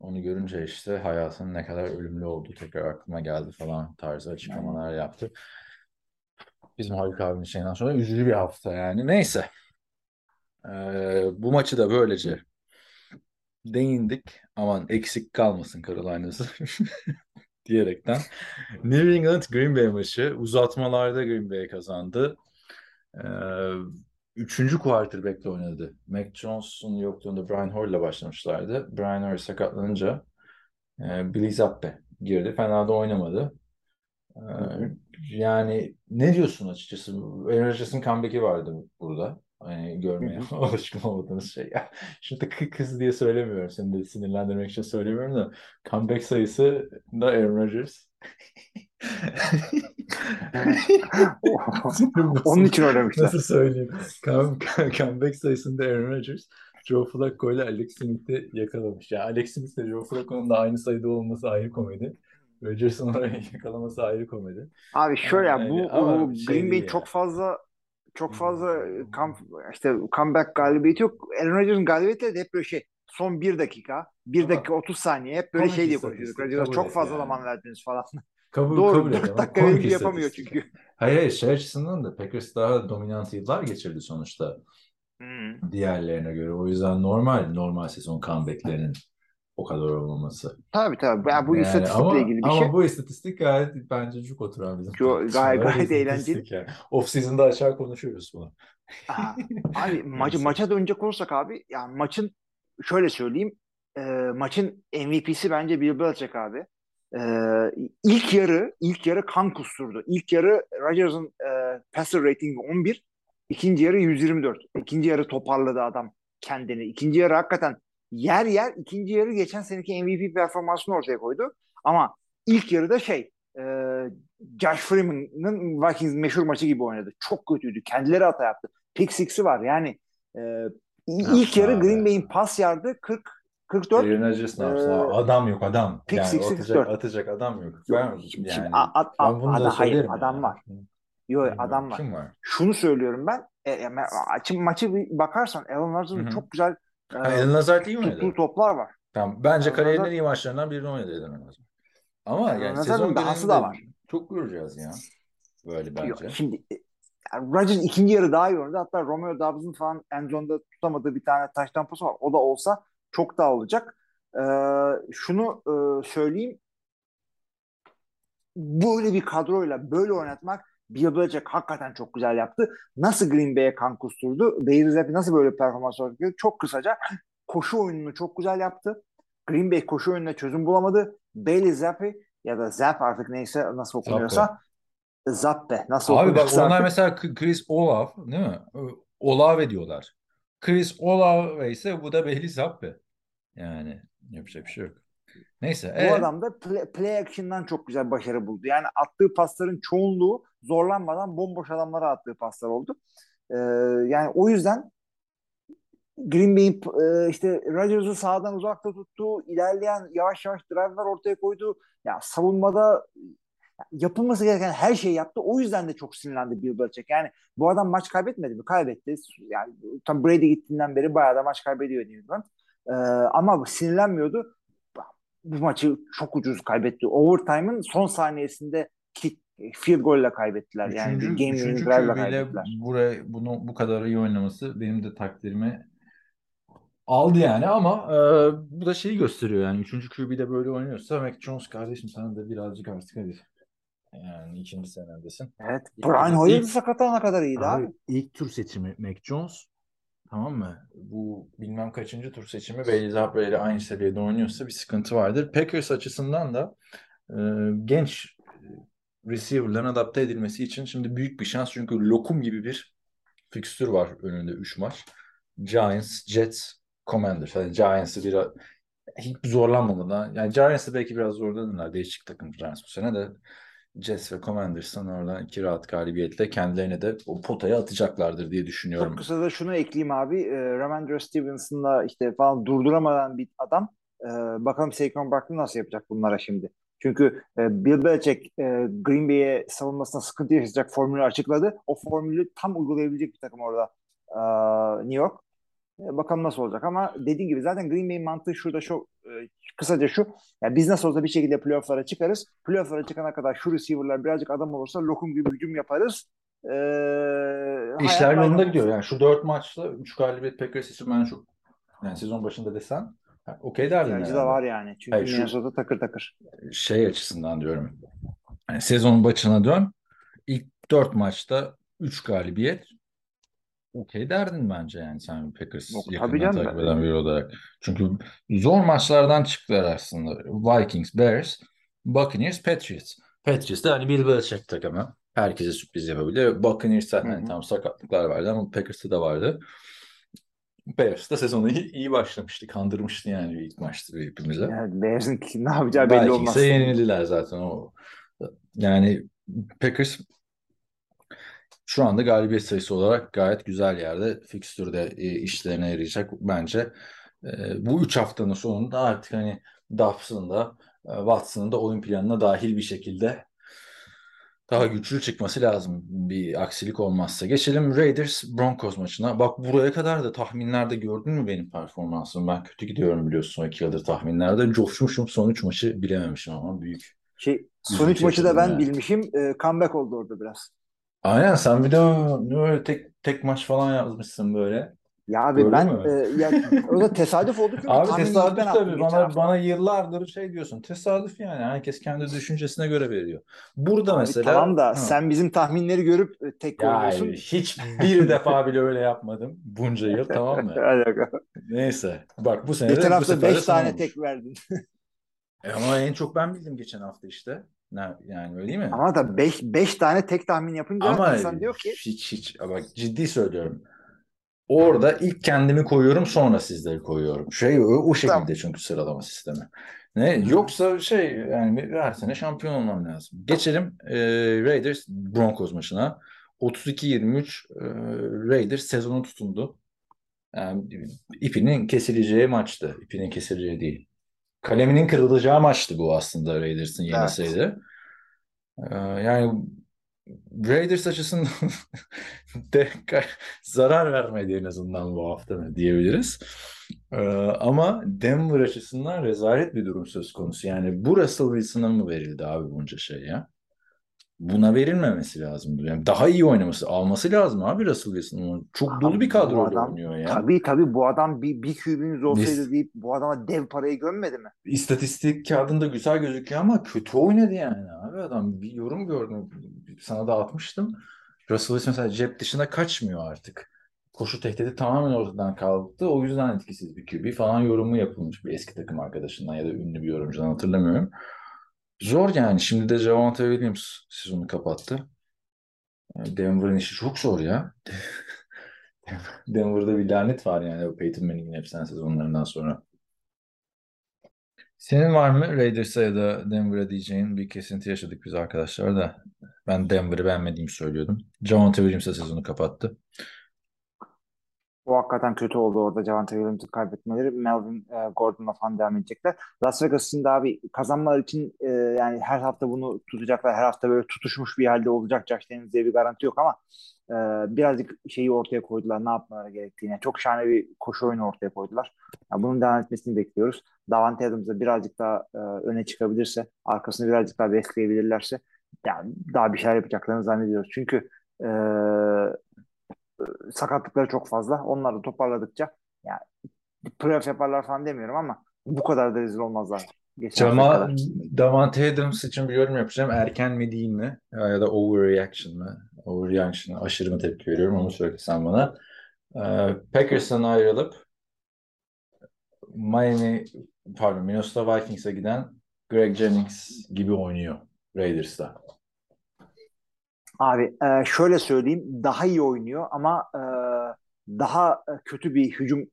onu görünce işte hayatın ne kadar ölümlü olduğu tekrar aklıma geldi falan tarzı açıklamalar yaptı. Bizim Haluk abinin şeyinden sonra üzücü bir hafta yani. Neyse. Ee, bu maçı da böylece değindik. Aman eksik kalmasın Carolina'sı [LAUGHS] diyerekten. [LAUGHS] New England Green Bay maçı uzatmalarda Green Bay kazandı. Ee, üçüncü quarterback'le oynadı. Mac Jones'un yokluğunda Brian Hoyer'la başlamışlardı. Brian Hoyer sakatlanınca e, Billy Zappe girdi. Fena da oynamadı. Ee, yani ne diyorsun açıkçası? Aaron Rodgers'ın comeback'i vardı burada. Hani görmeye [LAUGHS] alışkın olmadığımız şey. Ya, şimdi kı- kız diye söylemiyorum. Seni de sinirlendirmek için söylemiyorum da comeback sayısı da Aaron Rodgers. [LAUGHS] [LAUGHS] Onun için oynamışlar. Nasıl söyleyeyim? Come, comeback sayısında Aaron Rodgers Joe Flacco ile Alex Smith'i yakalamış. Yani Alex Smith ile Joe Flacco'nun da aynı sayıda olması ayrı komedi. Rodgers'ın orayı yakalaması ayrı komedi. Abi şöyle ya, bu, Yani bu şey Green değil çok yani. fazla çok fazla come, işte comeback galibiyeti yok. Aaron Rodgers'ın galibiyetleri de hep böyle şey son bir dakika, bir dakika 30 saniye hep böyle komik şey diye konuşuyorduk. Çok fazla yani. zaman verdiniz falan. [LAUGHS] Kabul, Doğru kabul 4 ediyorum. dakika Komik verince yapamıyor çünkü. [LAUGHS] Hayır hayır şey açısından da Packers daha dominant yıllar geçirdi sonuçta Hmm. diğerlerine göre. O yüzden normal normal sezon comeback'lerinin o kadar olmaması. Tabii tabii. Yani bu Yani istatistikle ama, ilgili bir ama şey. bu istatistik gayet bence cuk oturan bizim Çok- gayet- gayet eğlenceli. Yani. Off season'da açar konuşuyoruz bunu. Aha. Abi [LAUGHS] maçı maça dönecek olursak abi yani maçın şöyle söyleyeyim e, maçın MVP'si bence Bill Belichick abi. E, ilk yarı ilk yarı kan kusturdu. İlk yarı Rodgers'ın e, passer ratingi 11, ikinci yarı 124. İkinci yarı toparladı adam kendini. İkinci yarı hakikaten yer yer ikinci yarı geçen seneki MVP performansını ortaya koydu. Ama ilk yarıda şey e, Josh Freeman'ın Vikings meşhur maçı gibi oynadı. Çok kötüydü. Kendileri hata yaptı. Pick six'i var. Yani e, ilk yarı. Green Bay'in pas yardı 40 44. Aaron Rodgers ne yapsın? Ee, adam yok adam. pick Yani six, atacak, dört. atacak adam yok. Ben, Şimdi, yani, a- a- ben bunu da adam, hayır söylerim adam yani. var. Yok Bilmiyorum, adam var. Kim var? Şunu söylüyorum ben. E, e, maçı, maçı bir bakarsan Alan Rodgers'ın çok güzel Ha, Alan Lazard iyi oynadı. tuttuğu toplar var. Tamam. Bence Alan kariyerinin en iyi maçlarından birini oynadı Alan Lazard. Ama yani Lazard'ın sezon dahası da var. çok göreceğiz ya. Böyle Yok, bence. şimdi e, yani Rodgers ikinci yarı daha iyi oynadı. Hatta Romeo Doubs'ın falan endzonda tutamadığı bir tane taş tampası var. O da olsa çok daha olacak. Ee, şunu e, söyleyeyim. Böyle bir kadroyla böyle oynatmak Bill Belichick hakikaten çok güzel yaptı. Nasıl Green Bay'e kan kusturdu? Zappi nasıl böyle performans ortaya Çok kısaca koşu oyununu çok güzel yaptı. Green Bay koşu oyununa çözüm bulamadı. Bailey Zappi ya da Zapp artık neyse nasıl okunuyorsa Zappe nasıl Abi bak onlar artık. mesela Chris Olaf değil mi? Olave diyorlar. Chris Olave ise bu da Bailey Zappi. Yani yapacak bir şey yok. Neyse. Bu e, adam da play, play action'dan çok güzel başarı buldu. Yani attığı pasların çoğunluğu zorlanmadan bomboş adamlara attığı paslar oldu. Ee, yani o yüzden Green Bay'in e, işte Rodgers'ı sağdan uzakta tuttu. ilerleyen yavaş yavaş drive'lar ortaya koydu. Ya savunmada yapılması gereken her şeyi yaptı. O yüzden de çok sinirlendi Bill Belichick. Yani bu adam maç kaybetmedi mi? Kaybetti. Yani tam Brady gittiğinden beri bayağı da maç kaybediyor New England. Ee, ama sinirlenmiyordu. Bu maçı çok ucuz kaybetti. Overtime'ın son saniyesinde kick, field goal ile kaybettiler. Yani Üçüncü, game üçüncü drive ile QB ile kaybettiler. buraya, bunu bu kadar iyi oynaması benim de takdirimi aldı yani ama e, bu da şeyi gösteriyor yani üçüncü QB de böyle oynuyorsa Mac Jones kardeşim sen de birazcık artık hadi yani ikinci senendesin. Evet. İlk- Brian Hoyer sakatlanana kadar iyiydi abi. Abi ilk tur seçimi Mac Jones tamam mı? Bu bilmem kaçıncı tur seçimi Bailey ile aynı seviyede oynuyorsa bir sıkıntı vardır. Packers açısından da e, genç receiver'ların adapte edilmesi için şimdi büyük bir şans çünkü lokum gibi bir fikstür var önünde 3 maç. Giants, Jets, Commanders. Yani Giants'ı biraz hiç zorlanmamadan yani Giants'ı belki biraz zorladılar. Değişik takım Giants bu sene de Jets ve Commanders'tan oradan iki rahat galibiyetle kendilerine de o potaya atacaklardır diye düşünüyorum. Çok kısa da şunu ekleyeyim abi. E, Ramondre Stevenson'la işte falan durduramadan bir adam. E, bakalım Saquon Barkley nasıl yapacak bunlara şimdi. Çünkü e, Bill Belichick e, Green Bay'e savunmasına sıkıntı yaşayacak formülü açıkladı. O formülü tam uygulayabilecek bir takım orada e, New York. E, bakalım nasıl olacak ama dediğim gibi zaten Green Bay'in mantığı şurada şu e, kısaca şu. Yani biz nasıl olsa bir şekilde playoff'lara çıkarız. Playoff'lara çıkana kadar şu receiver'lar birazcık adam olursa lokum gibi hücum yaparız. E, İşler yolunda gidiyor. Yani şu dört maçta üç galibiyet Packers için ben çok yani sezon başında desen ha, okey İhtiyacı da herhalde. var yani. Çünkü Hayır, şu- Minnesota takır takır. Şey açısından diyorum. Yani sezonun başına dön. İlk dört maçta üç galibiyet okey derdin bence yani sen Packers Yok, yakından takip eden biri olarak. Çünkü zor maçlardan çıktılar aslında. Vikings, Bears, Buccaneers, Patriots. Patriots da hani Bill Belichick takımı. Herkese sürpriz yapabilir. Buccaneers hani tam sakatlıklar vardı ama Packers'ta da vardı. Bears da sezonu iyi, iyi başlamıştı. Kandırmıştı yani ilk maçta hepimize. Yani Bears'ın ki- ne yapacağı belli olmaz. Vikings'e yenildiler zaten o. Yani Packers şu anda galibiyet sayısı olarak gayet güzel yerde. Fikstürde e, işlerine yarayacak bence. E, bu üç haftanın sonunda artık hani Dobbs'ın da e, Watson'ın da oyun planına dahil bir şekilde Daha güçlü çıkması lazım bir aksilik olmazsa. Geçelim Raiders Broncos maçına. Bak buraya kadar da tahminlerde gördün mü benim performansımı? Ben kötü gidiyorum biliyorsun son iki yıldır tahminlerde. Coşmuşum son üç maçı bilememişim ama büyük. Şey, son Üzücü üç maçı da ben yani. bilmişim. E, comeback oldu orada biraz. Aynen sen bir de böyle tek tek maç falan yazmışsın böyle. Ya abi ben mü? e, ya, o da tesadüf oldu çünkü Abi tesadüf ben attım tabii. geçen Bana, hafta. bana yıllardır şey diyorsun. Tesadüf yani. Herkes kendi düşüncesine göre veriyor. Burada Abi mesela tamam da Ha. sen bizim tahminleri görüp e, tek Ya koyuyorsun. hiçbir defa bile öyle yapmadım bunca yıl tamam mı? [LAUGHS] Alaka. Neyse. Bak bu sene de Geçen bu hafta sefer de 5 sana tane olmuş. tek verdin. E ama en çok ben bildim geçen hafta işte. Ne, yani öyle değil mi? Ama da 5 5 tane tek tahmin yapınca Ama insan diyor ki hiç hiç bak ciddi söylüyorum. Orada ilk kendimi koyuyorum sonra sizleri koyuyorum. Şey o, o şekilde Tamam. çünkü sıralama sistemi. Ne yoksa şey yani her sene şampiyon olmam lazım. Geçelim e, Raiders Broncos maçına. 32-23 e, Raiders sezonu tutundu. Yani ipinin kesileceği maçtı. İpinin kesileceği değil. Kaleminin kırılacağı maçtı bu aslında Raiders'ın Evet. yenilseydi. Ee, yani Raiders açısından [LAUGHS] de zarar vermedi en azından bu hafta mı diyebiliriz. Ee, ama Denver açısından rezalet bir durum söz konusu. Yani bu Russell Wilson'a mı verildi abi bunca şey ya? Buna verilmemesi lazım. Yani daha iyi oynaması, alması lazım abi Russell Wilson'ın. Çok dolu bir bu kadroyla adam oynuyor ya. tabii tabii bu adam bir, bir QB'miz olsaydı Biz- deyip bu adama dev parayı gömmedi mi? İstatistik kağıdında güzel gözüküyor ama kötü oynadı yani abi adam. Bir yorum gördüm. Sana da atmıştım. Russell Wilson mesela cep dışına kaçmıyor artık. Koşu tehdidi tamamen ortadan kalktı. O yüzden etkisiz bir QB falan yorumu yapılmış bir eski takım arkadaşından ya da ünlü bir yorumcudan hatırlamıyorum. Zor yani. Şimdi de Javonte Williams sezonu kapattı. Denver'ın işi çok zor ya. Denver'da bir lanet var yani o Peyton Manning'in efsane sezonlarından sonra. Senin var mı Raiders'a ya da Denver'a diyeceğin bir kesinti yaşadık biz arkadaşlar da. Ben Denver'ı beğenmediğimi söylüyordum. Javonte Williams'a sezonu kapattı. O hakikaten kötü oldu orada Javante Williams'ın kaybetmeleri. Melvin e, Gordon'la falan devam edecekler. Las Vegas için de abi kazanmalar için e, yani her hafta bunu tutacaklar. Her hafta böyle tutuşmuş bir halde olacak. Josh Daniels diye bir garanti yok ama e, birazcık şeyi ortaya koydular. Ne yapmaları gerektiğini. Çok şahane bir koşu oyunu ortaya koydular. Yani bunun devam etmesini bekliyoruz. Davante Adams'a birazcık daha e, öne çıkabilirse, arkasını birazcık daha besleyebilirlerse yani daha bir şeyler yapacaklarını zannediyoruz. Çünkü e, sakatlıkları çok fazla. Onları da toparladıkça yani playoff yaparlar falan demiyorum ama bu kadar da rezil olmazlar. Geçen hafta Ama kadar. Davante Adams için bir yorum yapacağım. Erken mi değil mi? Ya da overreaction mı? Overreaction aşırı mı tepki veriyorum onu söyle sen bana. Ee, Packers'tan ayrılıp Miami pardon Minnesota Vikings'e giden Greg Jennings gibi oynuyor Raiders'ta. Abi e, şöyle söyleyeyim daha iyi oynuyor ama e, daha kötü bir hücum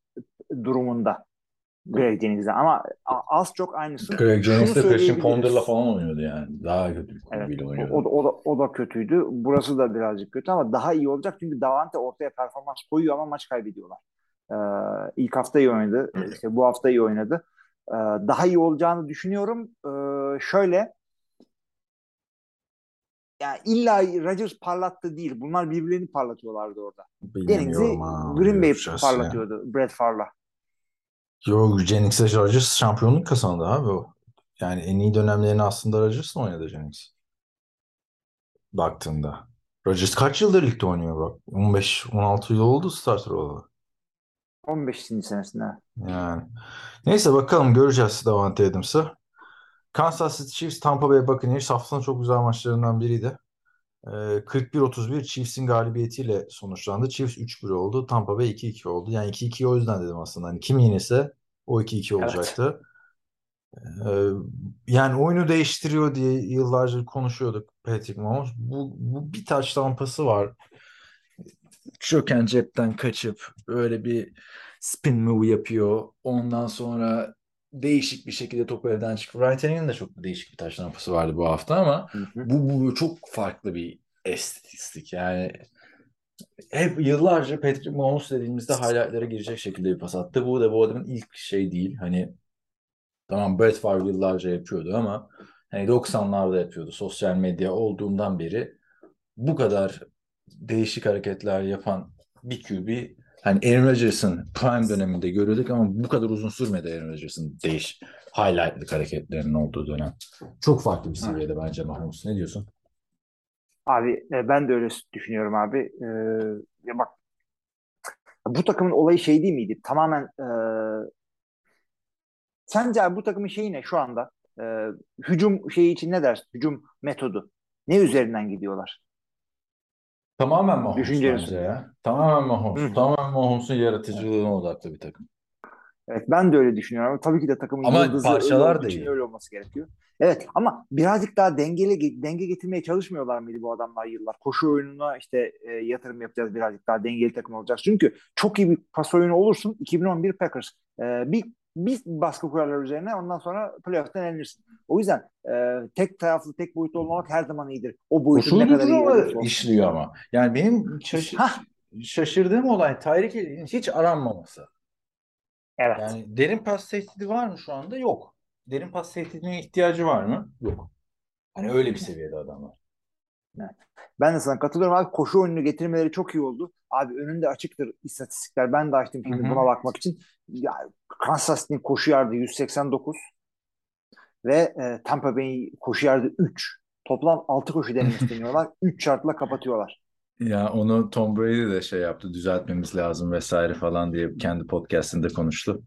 durumunda Greg Jennings'den ama az çok aynısın. Greg Jennings de Christian. Ponder'la falan oynuyordu yani. Daha kötü bir Evet, oynuyordu. o, da, o, da, o da kötüydü. Burası da birazcık kötü ama daha iyi olacak çünkü Davante ortaya performans koyuyor ama maç kaybediyorlar. Ee, ilk hafta iyi oynadı. İşte bu hafta iyi oynadı. Ee, daha iyi olacağını düşünüyorum. Ee, şöyle yani illa Rodgers parlattı değil. Bunlar birbirlerini parlatıyorlardı orada. Jennings'i Green Bay göreceğiz ya. parlatıyordu Brett Favre'la. Yok Jennings'e Rodgers şampiyonluk kazandı abi o. Yani en iyi dönemlerini aslında Rodgers'la oynadı Jennings. Baktığında. Rodgers kaç yıldır ligde oynuyor bak. 15-16 yıl oldu starter olalı. 15. senesinde. Yani. Neyse bakalım göreceğiz Davante Adams'ı. Kansas City Chiefs Tampa Bay Buccaneers haftanın çok güzel maçlarından biriydi. Ee, 41-31 Chiefs'in galibiyetiyle sonuçlandı. Chiefs 3-1 oldu. Tampa Bay 2-2 oldu. Yani 2-2 o yüzden dedim aslında. Hani kim yenilse o 2-2 Evet. olacaktı. Ee, yani oyunu değiştiriyor diye yıllarca konuşuyorduk Patrick Mahomes. Bu, bu bir taç tampası var. Çöken cepten kaçıp öyle bir spin move yapıyor. Ondan sonra değişik bir şekilde topu evden Ryan Tannehill'in de çok değişik bir taş tampası vardı bu hafta ama Hı hı. bu, bu çok farklı bir estetistik. Yani hep yıllarca Patrick Mahomes dediğimizde highlightlara girecek şekilde bir pas attı. Bu da bu adamın ilk şey değil. Hani tamam Brett Favre yıllarca yapıyordu ama Hani 90'larda yapıyordu sosyal medya olduğundan beri bu kadar değişik hareketler yapan bir QB hani Aaron Rodgers'ın prime döneminde görüyorduk ama bu kadar uzun sürmedi Aaron Rodgers'ın değiş highlightlık hareketlerinin olduğu dönem. Çok farklı bir seviyede bence Mahomes. Ne diyorsun? Abi e, ben de öyle düşünüyorum abi. E, ya bak bu takımın olayı şey değil miydi? Tamamen e, sence abi bu takımın şeyi ne şu anda? E, hücum şeyi için ne dersin? Hücum metodu. Ne üzerinden gidiyorlar? Tamamen Mahomes Düşünceniz. bence ya. Tamamen Mahomes. Hı. Tamamen Mahomes'un yaratıcılığına odaklı bir takım. Evet ben de öyle düşünüyorum. Tabii ki de takımın Ama yıldızı parçalar öyle olduğu da için iyi. öyle olması gerekiyor. Evet ama birazcık daha dengeli denge getirmeye çalışmıyorlar mıydı bu adamlar yıllar? Koşu oyununa işte e, yatırım yapacağız birazcık daha dengeli takım olacağız. Çünkü çok iyi bir pas oyunu olursun 2011 Packers. E, bir bir baskı kurarlar üzerine ondan sonra playoff'tan elenirsin. O yüzden e, tek taraflı tek boyutlu olmak her zaman iyidir. O boyutun ne kadar iyi olursa işliyor ama. Yani benim Hah. şaşırdığım olay Tyreek Hill'in hiç aranmaması. Evet. Yani derin pas tehdidi var mı şu anda? Yok. Derin pas tehdidine ihtiyacı var mı? Yok. Hani öyle bir seviyede adamlar. Ben de sana katılıyorum abi. Koşu oyununu getirmeleri çok iyi oldu. Abi önünde açıktır istatistikler. Ben de açtım şimdi buna bakmak için. Ya, Kansas City'nin koşu yardı 189 ve e, Tampa Bay'in koşu yardı 3. Toplam 6 koşu denemesi [LAUGHS] deniyorlar. 3 şartla kapatıyorlar. Ya onu Tom Brady de şey yaptı, düzeltmemiz lazım vesaire falan diye kendi podcastinde konuştu.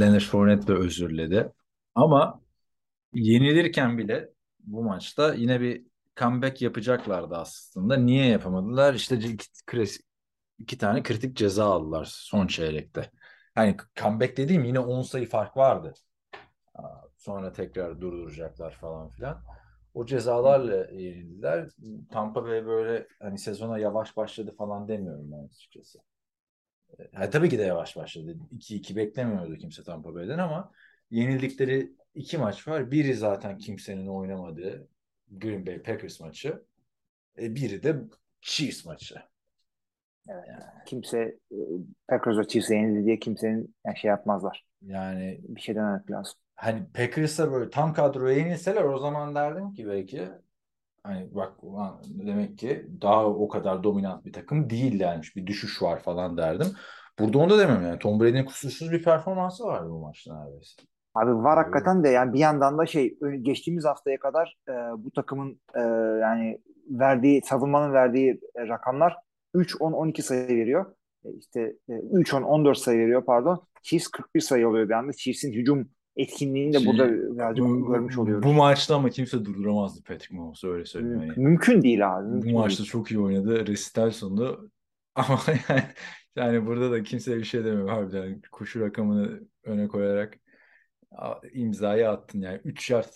Leonard Fournette de özürledi. Ama yenilirken bile bu maçta yine bir comeback yapacaklardı aslında. Niye yapamadılar? İşte kres- iki tane kritik ceza aldılar son çeyrekte. Hani comeback dediğim yine 10 sayı fark vardı. Sonra tekrar durduracaklar falan filan. O cezalarla yenildiler. Tampa Bay böyle hani sezona yavaş başladı falan demiyorum ben açıkçası. E, Ha, tabii ki de yavaş başladı. 2-2 beklemiyordu kimse Tampa Bay'den ama yenildikleri iki maç var. Biri zaten kimsenin oynamadığı Green Bay Packers maçı. E, biri de Chiefs maçı. Kimse e, Packers ve Chiefs'e yenildi diye kimsenin yani şey yapmazlar. Yani Bir şey dememek lazım. hani Packers'a böyle tam kadroya yenilseler o zaman derdim ki belki hani bak ulan demek ki daha o kadar dominant bir takım değillermiş. Bir düşüş var falan derdim. Burada onu da demem yani. Tom Brady'nin kusursuz bir performansı vardı bu maçta neredeyse. Abi var hakikaten de yani bir yandan da şey geçtiğimiz haftaya kadar e, bu takımın e, yani verdiği savunmanın verdiği e, rakamlar 3 10 12 sayı veriyor. E, işte e, 3 10 14 sayı veriyor pardon. Chiefs 41 sayı oluyor bir anda. Chiefs'in hücum etkinliğini de burada birazcık bu, görmüş oluyoruz. bu maçta ama kimse durduramazdı Patrick Mahomes'u öyle söyleyeyim. Mümkün, Yani. mümkün değil abi. Bu Mümkün maçta değil. çok iyi oynadı. Resital sonunda [LAUGHS] ama yani, yani burada da kimse bir şey demiyor harbiden. Koşu rakamını öne koyarak imzayı attın yani. 3 yard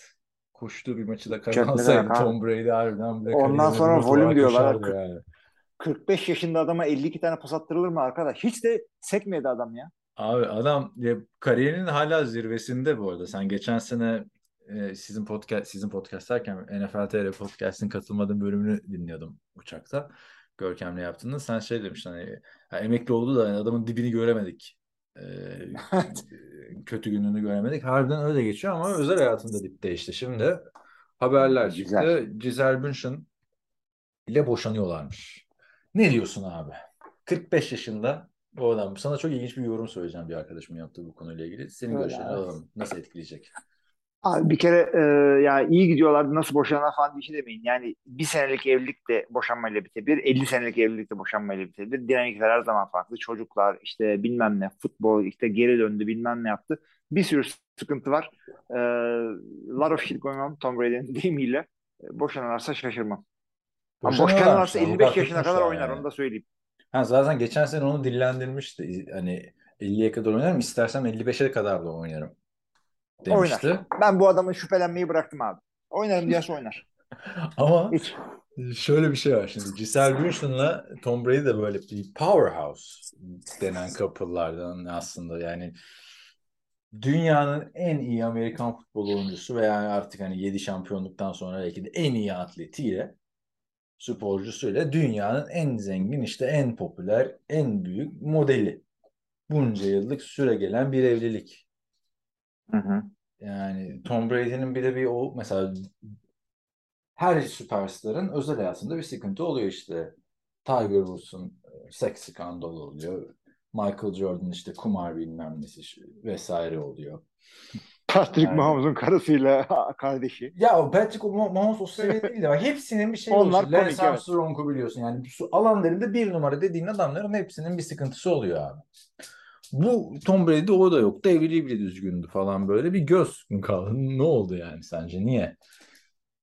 koştuğu bir maçı da Üç kazansaydı? Tom Brady harbiden bile Ondan sonra volüm diyorlar. yani. 45 yaşında adama 52 tane pas attırılır mı arkadaş? Hiç de sekmedi adam ya. Abi adam ya, kariyerinin hala zirvesinde bu arada. Sen geçen sene e, sizin podcast sizin podcast derken NFL TR podcast'in katılmadığım bölümünü dinliyordum uçakta. Görkem'le yaptığında sen şey demiştin hani ha, emekli oldu da adamın dibini göremedik. Kötü gününü göremedik. Harbiden öyle geçiyor ama özel hayatında dipte işte. Şimdi haberler çıktı. Güzel. Giselle Bündchen ile boşanıyorlarmış. Ne diyorsun abi? 45 yaşında o adam. Sana çok ilginç bir yorum söyleyeceğim bir arkadaşımın yaptığı bu konuyla ilgili. Senin görüşlerini alalım. Nasıl etkileyecek? Abi bir kere e, yani iyi gidiyorlardı nasıl boşanan falan bir şey demeyin. Yani bir senelik evlilik de boşanmayla bitebilir. 50 senelik evlilik de boşanmayla bitebilir. Dinamikler her zaman farklı. Çocuklar işte bilmem ne futbol işte geri döndü bilmem ne yaptı. Bir sürü sıkıntı var. E, lot of shit going on Tom Brady'nin [LAUGHS] deyimiyle. E, boşanırlarsa şaşırmam. Ama boşanırlarsa 55 Avukat yaşına kadar oynar yani. onu da söyleyeyim. Ha, zaten geçen sene onu dillendirmişti. Hani 50'ye kadar oynarım. İstersem 55'e kadar da oynarım demişti. Oynar. Ben bu adamın şüphelenmeyi bıraktım abi. Oynarım diyorsa oynar. [LAUGHS] Ama Hiç. şöyle bir şey var şimdi. Giselle Bündchen'la Tom Brady de böyle bir powerhouse denen couple'lardan aslında yani dünyanın en iyi Amerikan futbol oyuncusu veya artık hani 7 şampiyonluktan sonra belki de en iyi atletiyle sporcusuyla dünyanın en zengin işte en popüler en büyük modeli. Bunca yıllık süre gelen bir evlilik. Hı hı. Yani Tom Brady'nin bir de bir o mesela her süperstarın özel hayatında bir sıkıntı oluyor işte. Tiger Woods'un e, seks skandalı oluyor. Michael Jordan işte kumar bilmem nesi vesaire oluyor. Patrick Yani- Mahomes'un karısıyla kardeşi. Ya o Patrick Mahomes o seviyede [LAUGHS] değil ama hepsinin bir şeyi Onlar oluyor. komik, Lance. Armstrong'u biliyorsun yani alanlarında bir numara dediğin adamların hepsinin bir sıkıntısı oluyor abi. Bu Tom Brady o da yoktu. Evliliği bile düzgündü falan böyle. Bir göz kaldı. Ne oldu yani sence? Niye?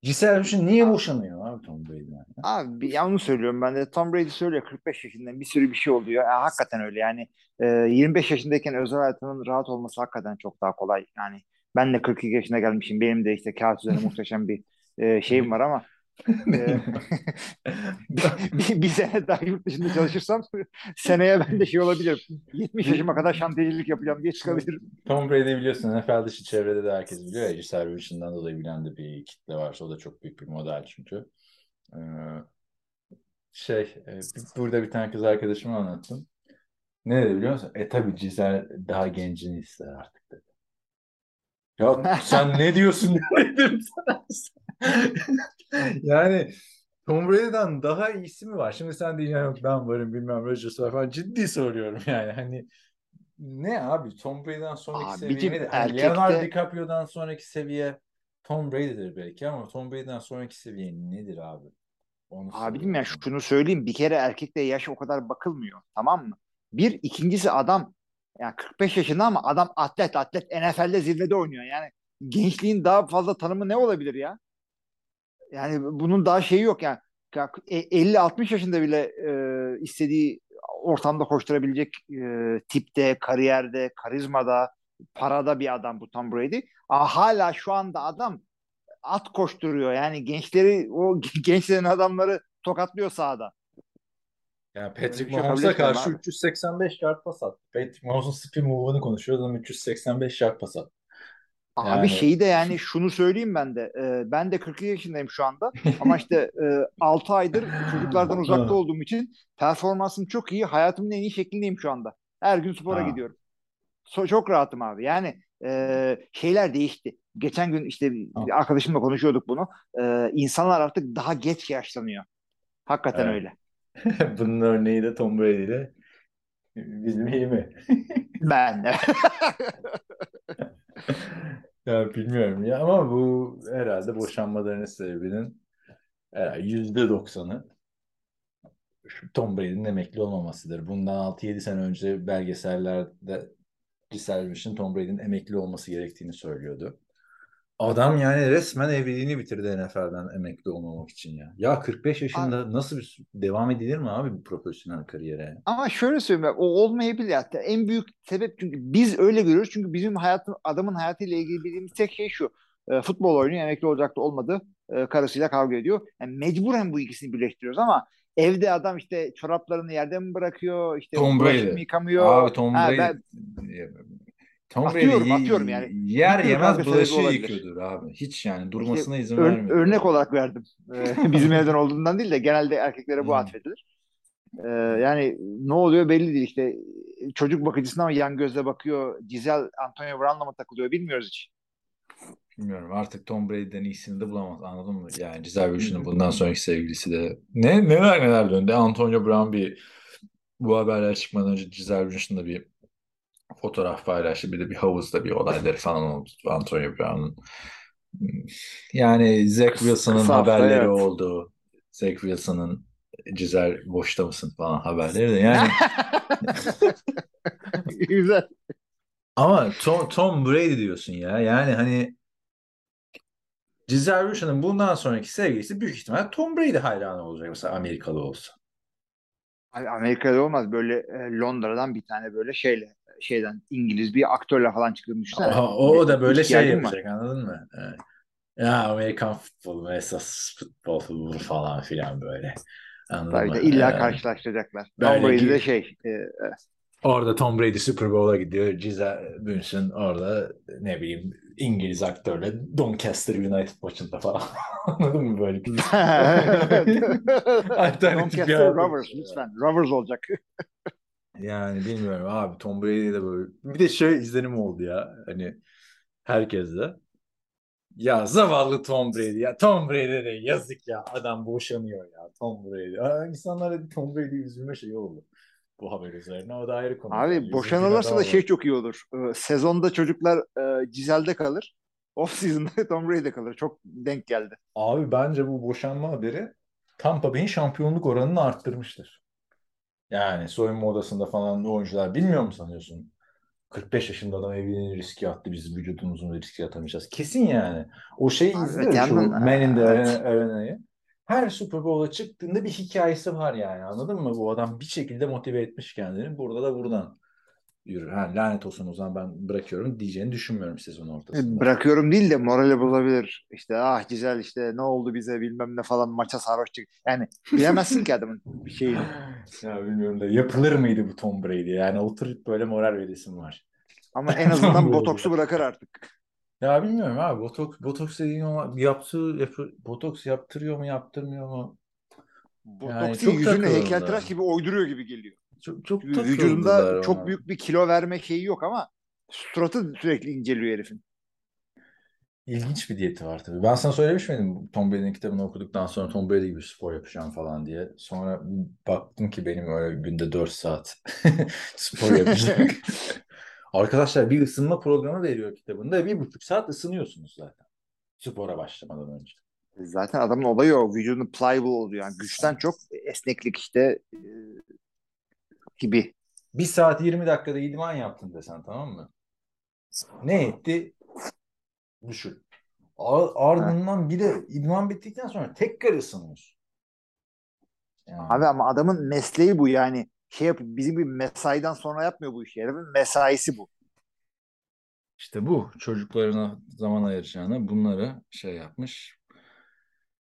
Gisele Bündchen niye boşanıyor abi Tom Brady'den? Abi ya onu söylüyorum ben de. Tom Brady söylüyor 45 yaşında bir sürü bir şey oluyor. Ya, hakikaten öyle yani. e, 25 yaşındayken özel hayatının rahat olması hakikaten çok daha kolay. Yani ben de 42 yaşına gelmişim. Benim de işte kağıt üzerine muhteşem bir e, şeyim var ama [LAUGHS] bir, bir, sene daha yurt dışında çalışırsam seneye ben de şey olabilir. 70 yaşıma kadar şantiyecilik yapacağım diye çıkabilirim. Tom Brady biliyorsun NFL dışı çevrede de herkes biliyor. Gisele Bündchen'dan dolayı bilen de bir kitle varsa o da çok büyük bir model çünkü. Ee, şey e, burada bir tane kız arkadaşıma anlattım. Ne dedi biliyor musun? E tabii Gisele daha gencini ister artık dedi. Ya sen ne diyorsun [LAUGHS] dedim sana. [LAUGHS] yani Tom Brady'den daha iyisi mi var? Şimdi sen diyeceksin yok ben varım bilmem Rodgers var falan. Ciddi soruyorum yani. Hani ne abi Tom Brady'den sonraki Abicim, seviye nedir? Hani erkekte- Leonardo DiCaprio'dan sonraki seviye Tom Brady'dir belki ama Tom Brady'den sonraki seviye nedir abi? Onu Abicim ya şunu söyleyeyim bir kere erkekte yaş o kadar bakılmıyor tamam mı? Bir ikincisi adam yani 45 yaşında ama adam atlet atlet NFL'de zirvede oynuyor yani gençliğin daha fazla tanımı ne olabilir ya? Yani bunun daha şeyi yok yani Ya e- 50-60 yaşında bile e, istediği ortamda koşturabilecek e, tipte, kariyerde, karizmada, parada bir adam bu Tom Brady. Ama hala şu anda adam at koşturuyor. Yani gençleri o [LAUGHS] gençlerin adamları tokatlıyor sahada. Yani Patrick şey Mahomes'a karşı abi. 385 yard pas attı. Patrick Mahomes'un spin move'unu konuşuyoruz ama 385 yard pas attı. Abi Yani- şeyi de yani şunu söyleyeyim ben de. e, ben de 42 yaşındayım şu anda. [LAUGHS] Ama işte e, 6 aydır çocuklardan uzakta olduğum için performansım çok iyi. Hayatımın en iyi şeklindeyim şu anda. Her gün spora Ha. gidiyorum. So- çok rahatım abi. Yani e, şeyler değişti. Geçen gün işte bir arkadaşımla konuşuyorduk bunu. E, insanlar artık daha geç yaşlanıyor. Hakikaten Evet. öyle. [LAUGHS] Bunun örneği de Tom Brady ile bizim iyi mi? Ben [LAUGHS] [LAUGHS] Ya bilmiyorum ya ama bu herhalde boşanmalarının sebebinin yüzde doksanı Tom Brady'nin emekli olmamasıdır. Bundan 6-7 sene önce belgesellerde Bündchen Tom Brady'nin emekli olması gerektiğini söylüyordu. Adam yani resmen evliliğini bitirdi NFL'den emekli olmamak için ya. Ya 45 yaşında nasıl bir devam edilir mi abi bu profesyonel kariyere? Ama şöyle söyleyeyim, o olmayabilir hatta. En büyük sebep çünkü biz öyle görüyoruz. Çünkü bizim hayatın, adamın hayatıyla ilgili bildiğimiz tek şey şu. E, futbol oynuyor, emekli olacak da olmadı. E, karısıyla kavga ediyor. Yani mecburen bu ikisini birleştiriyoruz ama evde adam işte çoraplarını yerde mi bırakıyor, işte Tom Brady. mı yıkamıyor. Abi Tom Ha, Brady ben- Tom Atıyorum, Brady atıyorum yani. yer yemez bulaşığı yıkıyordur abi. Hiç yani durmasına İşte izin ör- vermiyor. örnek olarak verdim. E, [LAUGHS] bizim evden olduğundan değil de genelde erkeklere bu Hmm. atfedilir. E, yani ne oluyor belli değil işte. Çocuk bakıcısına ama yan gözle bakıyor. Giselle Antonio Brown'la mı takılıyor bilmiyoruz hiç. Bilmiyorum artık Tom Brady'den iyisini de bulamaz anladın mı? Yani Gisele Bündchen'in bundan sonraki sevgilisi de ne neler neler döndü. Antonio Brown bir bu haberler çıkmadan önce Gisele Bündchen'la bir fotoğraf paylaştı. Bir de bir havuzda bir olayları falan oldu Antonio Brown'un. Yani Zach Wilson'ın haberleri evet. oldu. Zach Wilson'ın Gisele boşta mısın falan haberleri de [LAUGHS] yani Güzel. Ama Tom, Tom Brady diyorsun ya. Yani hani Gisele Bündchen'ın bundan sonraki sevgilisi büyük ihtimal Tom Brady hayranı olacak mesela Amerikalı olsa. Amerika'da olmaz. Böyle e, Londra'dan bir tane böyle şeyle şeyden İngiliz bir aktörle falan çıktığını düşünsene. O, o da böyle şey yapacak anladın mı? Evet. Ya Amerikan futbolu esas futbol futbolu falan filan böyle. Anladın Tabii mı? de illa Ee, karşılaştıracaklar. Tom Brady de şey e, Orada Tom Brady Super Bowl'a gidiyor. Gisele Bündchen orada ne bileyim İngiliz aktörle Doncaster United maçında falan. [LAUGHS] Anladın mı böyle? [LAUGHS] Alternatif Doncaster Rovers lütfen. Rovers olacak. [LAUGHS] Yani bilmiyorum abi Tom Brady de böyle. Bir de şey izlenim oldu ya. Hani Herkes de. Ya zavallı Tom Brady ya. Tom Brady de yazık ya. Adam boşanıyor ya. Tom Brady. Aa, insanlara Tom Brady üzülme şeyi oldu. Bu haber üzerine. O da ayrı konu. Yani Abi yüzüncü boşanılırsa da şey çok iyi olur. Ee, Sezonda çocuklar e, Cizel'de kalır. [LAUGHS] Off season'da Tom Brady'de kalır. Çok denk geldi. Abi bence bu boşanma haberi Tampa Bay'in şampiyonluk oranını arttırmıştır. Yani soyunma odasında falan oyuncular bilmiyor mu sanıyorsun? 45 yaşında adam evliliğini riske attı. Biz vücudumuzu riske atamayacağız. Kesin yani. O şeyi Abi, izliyorum evet, şu Man in the evet. Arena'yı. Her Super Bowl'a çıktığında bir hikayesi var yani. Anladın mı? Bu adam bir şekilde motive etmiş kendini. Burada da buradan yürür. Ha, lanet olsun o zaman ben bırakıyorum diyeceğini düşünmüyorum sezon ortasında. Bırakıyorum değil de morali bozabilir. İşte ah güzel işte ne oldu bize bilmem ne falan maça sarhoş çık. Yani bilemezsin ki adamın bir şeyini. [LAUGHS] Ya bilmiyorum da yapılır mıydı bu Tom Brady? Yani oturup böyle moral veresim var. Ama en azından [LAUGHS] botoksu bırakır artık. Ya bilmiyorum abi. Botoks, botoks dediğin o yaptığı, yapı, botoks yaptırıyor mu yaptırmıyor mu? Botoksu çok yüzünü heykeltıraş gibi oyduruyor gibi geliyor. Çok, çok Vücudunda ona. çok büyük bir kilo verme şeyi yok ama suratı sürekli inceliyor herifin. İlginç bir diyeti var tabii. Ben sana söylemiş miydim Tom Brady'nin kitabını okuduktan sonra Tom Brady gibi spor yapacağım falan diye. Sonra baktım ki benim öyle günde 4 saat [LAUGHS] spor yapacak. [LAUGHS] Arkadaşlar bir ısınma programı veriyor kitabında. Bir buçuk saat ısınıyorsunuz zaten. Spora başlamadan önce. Zaten adamın olayı o. Vücudun pliable oluyor. Yani güçten çok esneklik işte e, gibi. Bir saat 20 dakikada idman yaptın desen tamam mı? Ne etti? Düşün. Ar- Ardından bir de idman bittikten sonra tekrar ısınıyorsun. Yani. Abi ama adamın mesleği bu yani. Şey yap, bizim bir mesaiden sonra yapmıyor bu işi. Herifin mesaisi bu. İşte bu çocuklarına zaman ayıracağına bunları şey yapmış.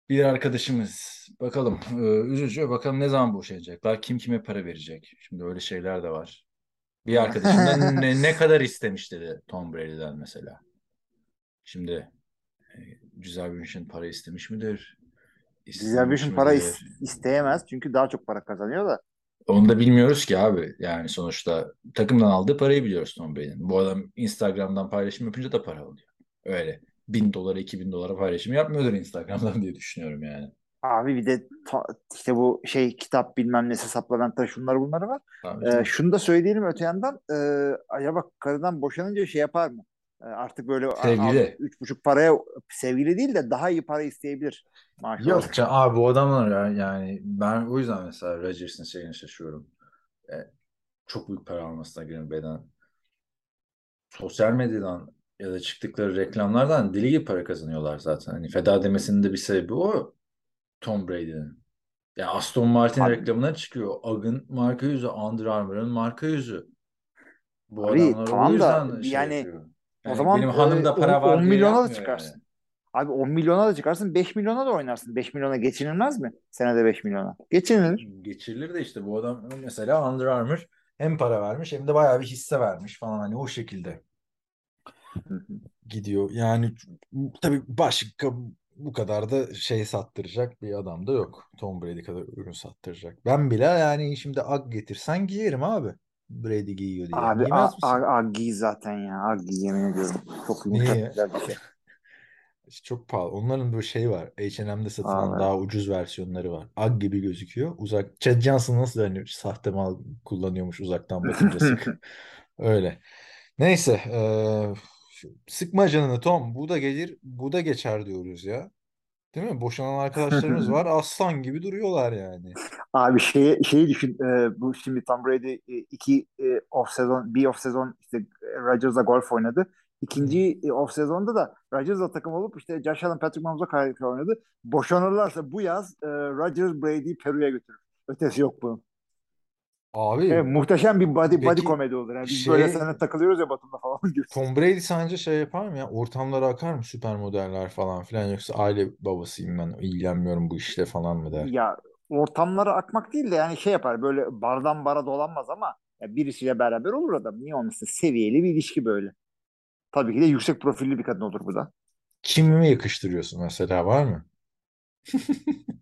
Bir arkadaşımız bakalım e, üzücü bakalım ne zaman boşayacaklar kim kime para verecek. Şimdi öyle şeyler de var. Bir arkadaşımdan ne, [LAUGHS] ne kadar istemiş dedi Tom Brady'den mesela. Şimdi e, güzel bir için para istemiş midir? Güzel bir işin para is- isteyemez. Çünkü daha çok para kazanıyor da. Onu da bilmiyoruz ki abi. Yani sonuçta takımdan aldığı parayı biliyoruz Tom Brady'nin. Bu adam Instagram'dan paylaşım yapınca da para alıyor. Öyle. Bin dolara, iki bin dolara paylaşım yapmıyordur Instagram'dan diye düşünüyorum yani. Abi bir de ta- işte bu şey kitap bilmem nesi supplementler şunları bunları var. Tabii Ee, şunu da söyleyelim öte yandan. E, acaba karıdan boşanınca şey yapar mı? E, artık böyle Sevgili. üç buçuk paraya sevgili değil de daha iyi para isteyebilir. Maaş olarak. Yok canım, abi bu adamlar ya, yani ben o yüzden mesela Rodgers'ın şeyine şaşıyorum. E, çok büyük para almasına Green Bay'den. Sosyal medyadan ya da çıktıkları reklamlardan deli gibi para kazanıyorlar zaten. Hani feda demesinin de bir sebebi o Tom Brady'nin. Ya Aston Martin Abi- reklamına çıkıyor. Agın marka yüzü, Under Armour'ın marka yüzü. Bu Abi adamlar tamam o da yüzden şey yani yapıyor. o Yani zaman benim e, para on- var 10 diye milyona da çıkarsın. yani. Abi 10 milyona da çıkarsın 5 milyona da oynarsın. 5 milyona geçinilmez mi? Senede 5 milyona. Geçinilir. Geçirilir de işte bu adam mesela Under Armour hem para vermiş hem de bayağı bir hisse vermiş falan hani o şekilde gidiyor. Yani tabii başka bu kadar da şey sattıracak bir adam da yok. Tom Brady kadar ürün sattıracak. Ben bile yani şimdi ag getirsen giyerim abi. Brady giyiyor diye. Abi Giymez a- misin? a- Aggi zaten ya. Aggi yemin ediyorum. Çok yumuşak bir şey. [LAUGHS] Çok pahalı. Onların böyle şey var. H&M'de satılan Abi. daha ucuz versiyonları var. Ag gibi gözüküyor. Uzak. Chad Johnson nasıl hani sahte mal kullanıyormuş uzaktan bakınca sık. [LAUGHS] Öyle. Neyse. eee, sıkma canını Tom. Bu da gelir, bu da geçer diyoruz ya. Değil mi? Boşanan arkadaşlarımız [LAUGHS] var. Aslan gibi duruyorlar yani. Abi şeyi, şeyi düşün. e, bu şimdi Tom Brady e, iki e, off sezon, bir off sezon işte e, Rodgers'la golf oynadı. İkinci e, off sezonda da Rodgers'la takım olup işte Josh Allen, Patrick Mahomes'la karşı oynadı. Boşanırlarsa bu yaz e, Rodgers Brady'yi Peru'ya götürür. Ötesi yok bunun. Abi Evet, muhteşem bir body, body Peki, komedi olur. Yani biz şey- böyle seninle takılıyoruz ya Batum'da falan [LAUGHS] gibi. Tom Brady sence şey yapar mı ya? Ortamlara akar mı süper modeller falan filan yoksa aile babasıyım ben ilgilenmiyorum bu işle falan mı der? Ya ortamlara akmak değil de yani şey yapar böyle bardan bara dolanmaz ama ya birisiyle beraber olur adam. Niye olmasın? Seviyeli bir ilişki böyle. Tabii ki de yüksek profilli bir kadın olur bu da. Kimi yakıştırıyorsun mesela var mı?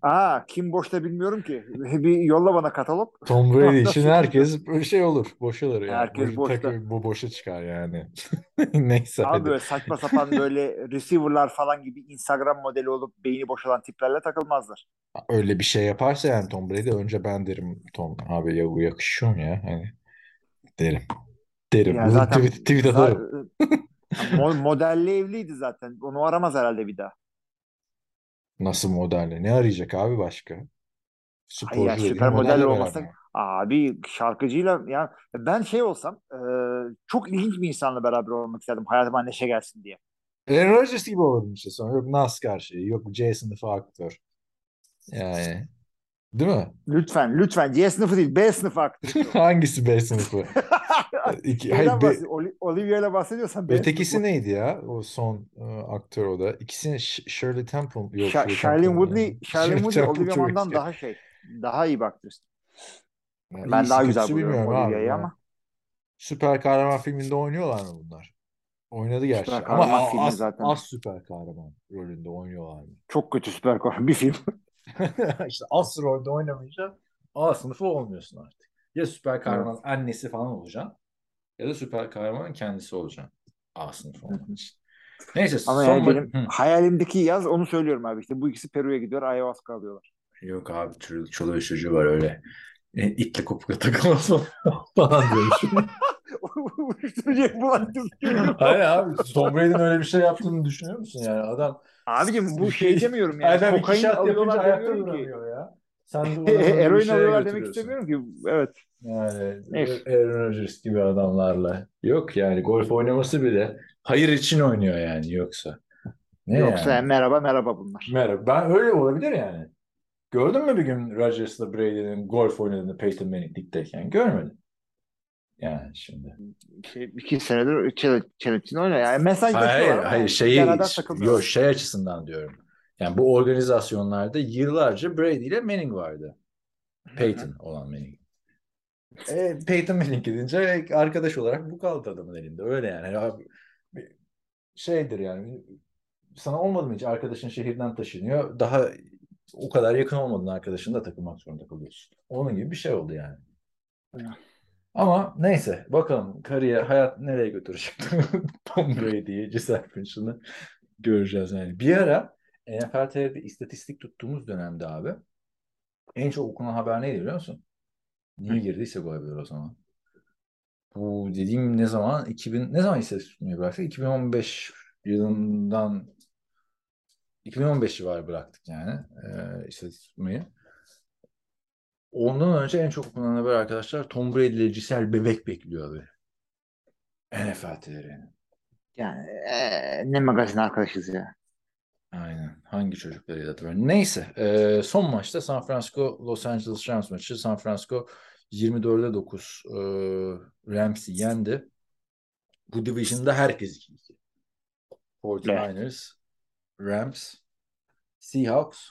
Aa kim boşta bilmiyorum ki. [LAUGHS] Bir yolla bana katalog. Tom [LAUGHS] Brady için herkes [LAUGHS] böyle şey olur. Boşalır yani. Herkes Boş- boşta. takı- bu boşa çıkar yani. Neyse Ama hadi. böyle saçma sapan böyle receiver'lar falan gibi Instagram modeli olup beyni boşalan tiplerle takılmazlar. Öyle bir şey yaparsa yani Tom Brady önce ben derim Tom abi ya bu yakışıyor mu ya? Hani derim. Derim. Yani zaten tweet, tweet atarım. Mo- modelli evliydi zaten. Onu aramaz herhalde bir daha. Nasıl modelle? Ne arayacak abi başka? Hayır Sporcu yani dediğin süper modelle modelle olmasa beraber. abi şarkıcıyla ya ben şey olsam e, çok ilginç bir insanla beraber olmak isterdim hayatıma neşe gelsin diye. Aaron Rodgers gibi olurum işte sonra. Yok NASCAR şeyi, yok C sınıfı aktör. Yani değil mi? Lütfen lütfen C sınıfı değil B sınıfı aktörü. [LAUGHS] Hangisi B sınıfı? [LAUGHS] [LAUGHS] İki, hayır, be- Olivia ile bahsediyorsan ötekisi sınıfı. neydi ya? O son e, aktör o da. İkisini Sh- Shirley Temple yok Sha- Shirley Temple Woodley, Shirley Woodley Olivia Munn'dan daha şey. Daha iyi aktris. Yani Ben daha güzel buluyorum. Olivia'yı Ben- ama Süper kahraman filminde oynuyorlar mı bunlar? Oynadı gerçi. süper Ama kahraman a- filmi az, zaten. az süper kahraman rolünde oynuyorlar mı? Çok kötü süper kahraman bir film. [LAUGHS] [LAUGHS] işte az rolde oynamayınca A sınıfı olmuyorsun artık. Ya süper kahraman annesi falan olacaksın ya da süper kahramanın kendisi olacaksın. A sınıfı olman için. Neyse Ama son yani benim Hı. hayalimdeki yaz onu söylüyorum abi işte bu ikisi Peru'ya gidiyor ayahuasca alıyorlar. Yok abi çoluğu çocuğu var öyle. E, itle kopukla takılmaz [LAUGHS] falan diyormuş. [LAUGHS] Uyuşturucuya bulaştım. Hayır abi Tom Brady'nin öyle bir şey yaptığını düşünüyor musun yani? Adam Abicim bu şey demiyorum yani. Adam iki Kokain alıyorlar ayakta demiyorum ki. duramıyor ya. Sen [LAUGHS] Eroin alıyorlar demek istemiyorum ki. Evet. Yani Neyse. Aaron Rodgers gibi adamlarla. Yok yani golf oynaması bile hayır için oynuyor yani yoksa. Ne Yoksa yani? merhaba merhaba bunlar. Merhaba. Ben öyle olabilir yani. Gördün mü bir gün Rodgers'la Brady'nin golf oynadığını Peyton Manning ligdeyken? Görmedim. Yani şimdi. Şey, iki senedir Çelikçin oynuyor. Yani mesajlaşıyorlar Hayır, hayır yani şeyi yok şey açısından diyorum. Yani bu organizasyonlarda yıllarca Brady ile Manning vardı. Peyton olan Manning. E, Peyton Manning gidince arkadaş olarak bu kaldı adamın elinde. Öyle yani. Yani abi, şeydir yani. Sana olmadı mı hiç arkadaşın şehirden taşınıyor. Daha o kadar yakın olmadığın arkadaşınla takılmak zorunda kalıyorsun. Onun gibi bir şey oldu yani. Ama neyse bakalım kariyer hayat nereye götürecek [LAUGHS] Tom Brady'yi, Gisele Bündchen'ı göreceğiz yani. Bir ara NFL TV'de istatistik tuttuğumuz dönemde abi en çok okunan haber neydi biliyor musun? Niye girdiyse bu haber o zaman. Bu dediğim ne zaman? 2000 ne zaman istatistik tutmaya bıraktık? 2015 yılından 2015 civarı bıraktık yani e, istatistik tutmayı. Ondan önce en çok okunan haber arkadaşlar Tom Brady ile Giselle bebek bekliyor abi. NFL TV'nin. Yani eee, ne magazin arkadaşız ya. Aynen. Hangi çocuklarıyla hatırlıyorum. Neyse. e, son maçta San Francisco Los Angeles Rams maçı. San Francisco 24'e 9 e, Rams'i yendi. Bu division'da herkes 2-2. 49ers, Rams, Seahawks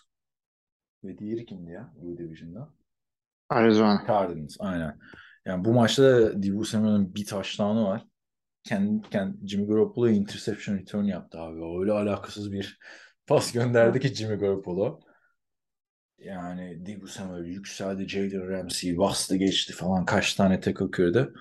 ve diğeri kimdi ya bu division'da? Arizona. Cardinals. Aynen. Yani bu maçta da Deebo Samuel'ın bir touchdown'u var. Kendi, kendi Jimmy Garoppolo interception return yaptı abi. Öyle alakasız bir pas gönderdi ki Jimmy Garoppolo. Yani Deebo Samuel yükseldi. Jalen Ramsey bastı geçti falan. Kaç tane tackle kırdı.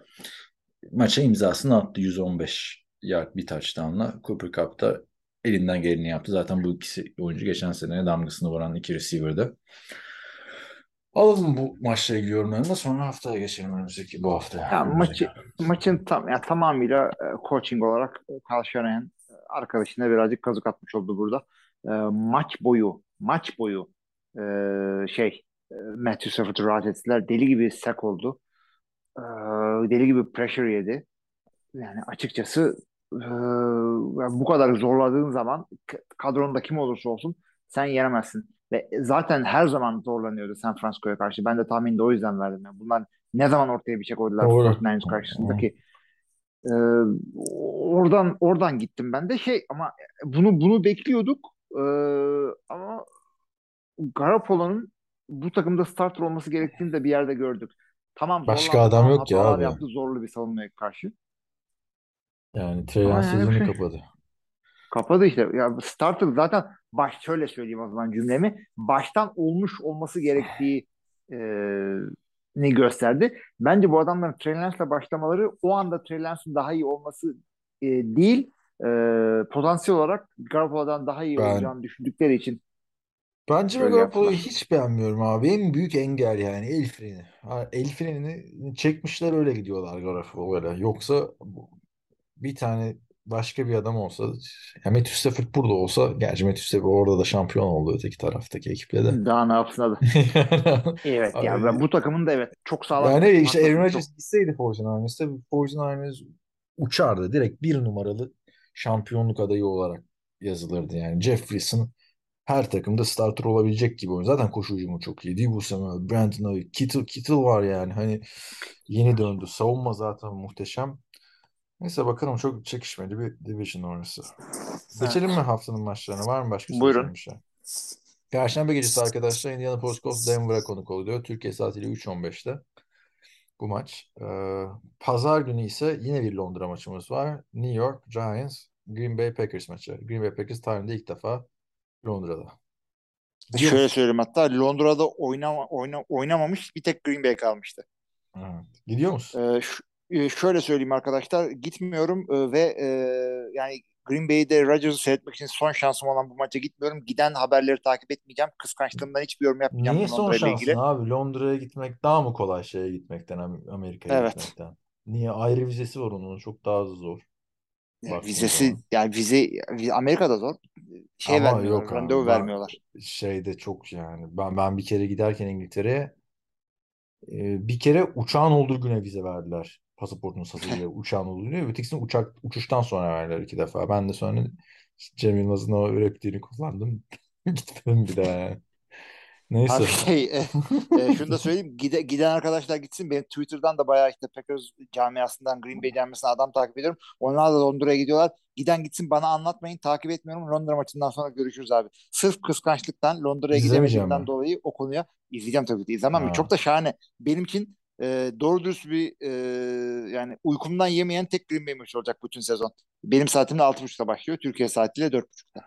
Maça imzasını attı 115 yard bir touchdown'la. Cooper Kupp da elinden geleni yaptı. Zaten bu ikisi oyuncu geçen sene damgasını vuran iki receiver'dı. Alalım bu maçla ilgili yorumlarını sonra haftaya geçelim önümüzdeki bu hafta. Ya maçı maçın tam ya tamamıyla e, coaching olarak e, Kyle Shanahan e, arkadaşına birazcık kazık atmış oldu burada. E, maç boyu maç boyu e, şey e, Matthew Stafford'u rahat ettiler. Deli gibi sack oldu. E, deli gibi pressure yedi. Yani açıkçası e, bu kadar zorladığın zaman kadronda kim olursa olsun sen yenemezsin. Ve zaten her zaman zorlanıyordu San Francisco'ya karşı. Ben de tahmini de o yüzden verdim. Yani bunlar ne zaman ortaya bir şey koydular. 49ers karşısındaki. Ee, oradan oradan gittim ben de şey ama bunu bunu bekliyorduk Ee, ama Garoppolo'nun bu takımda starter olması gerektiğini de bir yerde gördük. Tamam Başka zorlandı, adam yok hatalar abi. Yaptı zorlu bir savunmaya karşı. Yani Trey Ama Lance yani sezonu şey- kapadı. Kapadı işte. Ya starter zaten baş şöyle söyleyeyim o zaman cümlemi. Baştan olmuş olması gerektiği e, ni gösterdi. Bence bu adamların Trey Lance'la başlamaları o anda Trey Lance'ın daha iyi olması e, değil e, potansiyel olarak Garoppolo'dan daha iyi Ben olacağını düşündükleri için bence böyle Garoppolo'yu yaptılar. hiç beğenmiyorum abi. En büyük engel yani el freni. Ha, El frenini çekmişler öyle gidiyorlar Garoppolo'yla. Yoksa bu- bir tane başka bir adam olsa ya Matthew Stafford burada olsa gerçi Matthew Stafford orada da şampiyon oldu öteki taraftaki ekiple de. Daha ne yapsın adam. [LAUGHS] Yani Evet ya ben bu takımın da evet çok sağlam Yani takım işte haklısın Aaron çok. Rodgers gitseydi 49ers'te 49ers uçardı. Direkt bir numaralı şampiyonluk adayı olarak yazılırdı yani. Jeff Wilson her takımda starter olabilecek gibi oynuyor. Zaten koşu hücumu çok iyi. Deebo Samuel, Brandon Ayuk, Kittle, Kittle var yani. Hani yeni döndü. Savunma zaten muhteşem. Neyse bakalım çok çekişmeli bir division orası. Geçelim mi haftanın maçlarına? Var mı başka Buyurun. bir şey? Perşembe gecesi arkadaşlar Indianapolis Colts Denver'a konuk oluyor. Türkiye saatiyle 3.15'te bu maç. Ee, Pazar günü ise yine bir Londra maçımız var. New York Giants Green Bay Packers maçı. Green Bay Packers tarihinde ilk defa Londra'da. Gidiyor Şöyle musun? söyleyeyim hatta Londra'da oynama, oyna, oynamamış bir tek Green Bay kalmıştı. Evet. Gidiyor musun? Ee, ş- e, şöyle söyleyeyim arkadaşlar gitmiyorum e, ve e, yani Green Bay'de Rodgers'ı seyretmek için son şansım olan bu maça gitmiyorum. Giden haberleri takip etmeyeceğim. Kıskançlığımdan hiçbir yorum yapmayacağım Niye son şansın ilgili. abi? Londra'ya gitmek daha mı kolay şeye gitmekten, Am- Amerika'ya Evet. gitmekten? Niye? Ayrı vizesi var onun. Çok daha zor. Ya Baktığın vizesi zaman. yani vize vi- Amerika'da zor. Şey Ama vermiyorlar, yok randevu ben vermiyorlar. şeyde çok yani ben ben bir kere giderken İngiltere'ye e, bir kere uçağın olduğu güne vize verdiler. Pasaportunuz hazır diye [LAUGHS] uçağın güne. Ötekisini uçak uçuştan sonra verdiler iki defa. Ben de sonra Cem Yılmaz'ın o repliğini kullandım. [LAUGHS] Gitmedim bir daha yani. Neyse. Abi şey e, e, şunu da söyleyeyim [LAUGHS] gide, giden arkadaşlar gitsin benim Twitter'dan da bayağı işte Packers camiasından Green Bay camiasından adam takip ediyorum. Onlar da Londra'ya gidiyorlar. Giden gitsin bana anlatmayın takip etmiyorum. Londra maçından sonra görüşürüz abi. Sırf kıskançlıktan Londra'ya gidemediğimden mi? dolayı o konuya izleyeceğim tabii ki izlemem mi? Ha. Çok da şahane. Benim için e, doğru dürüst bir e, yani uykumdan yemeyen tek Green Bay maçı olacak bütün sezon. Benim saatimde 6.30'da başlıyor. Türkiye saatiyle 4.30'da.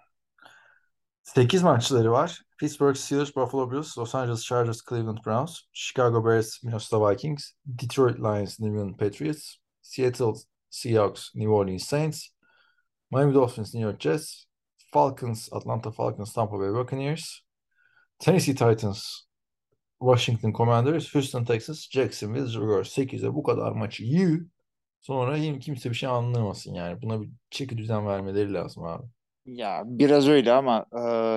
8 maçları var. Pittsburgh Steelers, Buffalo Bills, Los Angeles Chargers, Cleveland Browns, Chicago Bears, Minnesota Vikings, Detroit Lions, New England Patriots, Seattle Seahawks, New Orleans Saints, Miami Dolphins, New York Jets, Falcons, Atlanta Falcons, Tampa Bay Buccaneers, Tennessee Titans, Washington Commanders, Houston Texans, Jacksonville Jaguars. 8'e bu kadar maçı yiyor. Sonra yine kimse bir şey anlamasın yani. Buna bir çeki düzen vermeleri lazım abi. Ya biraz öyle ama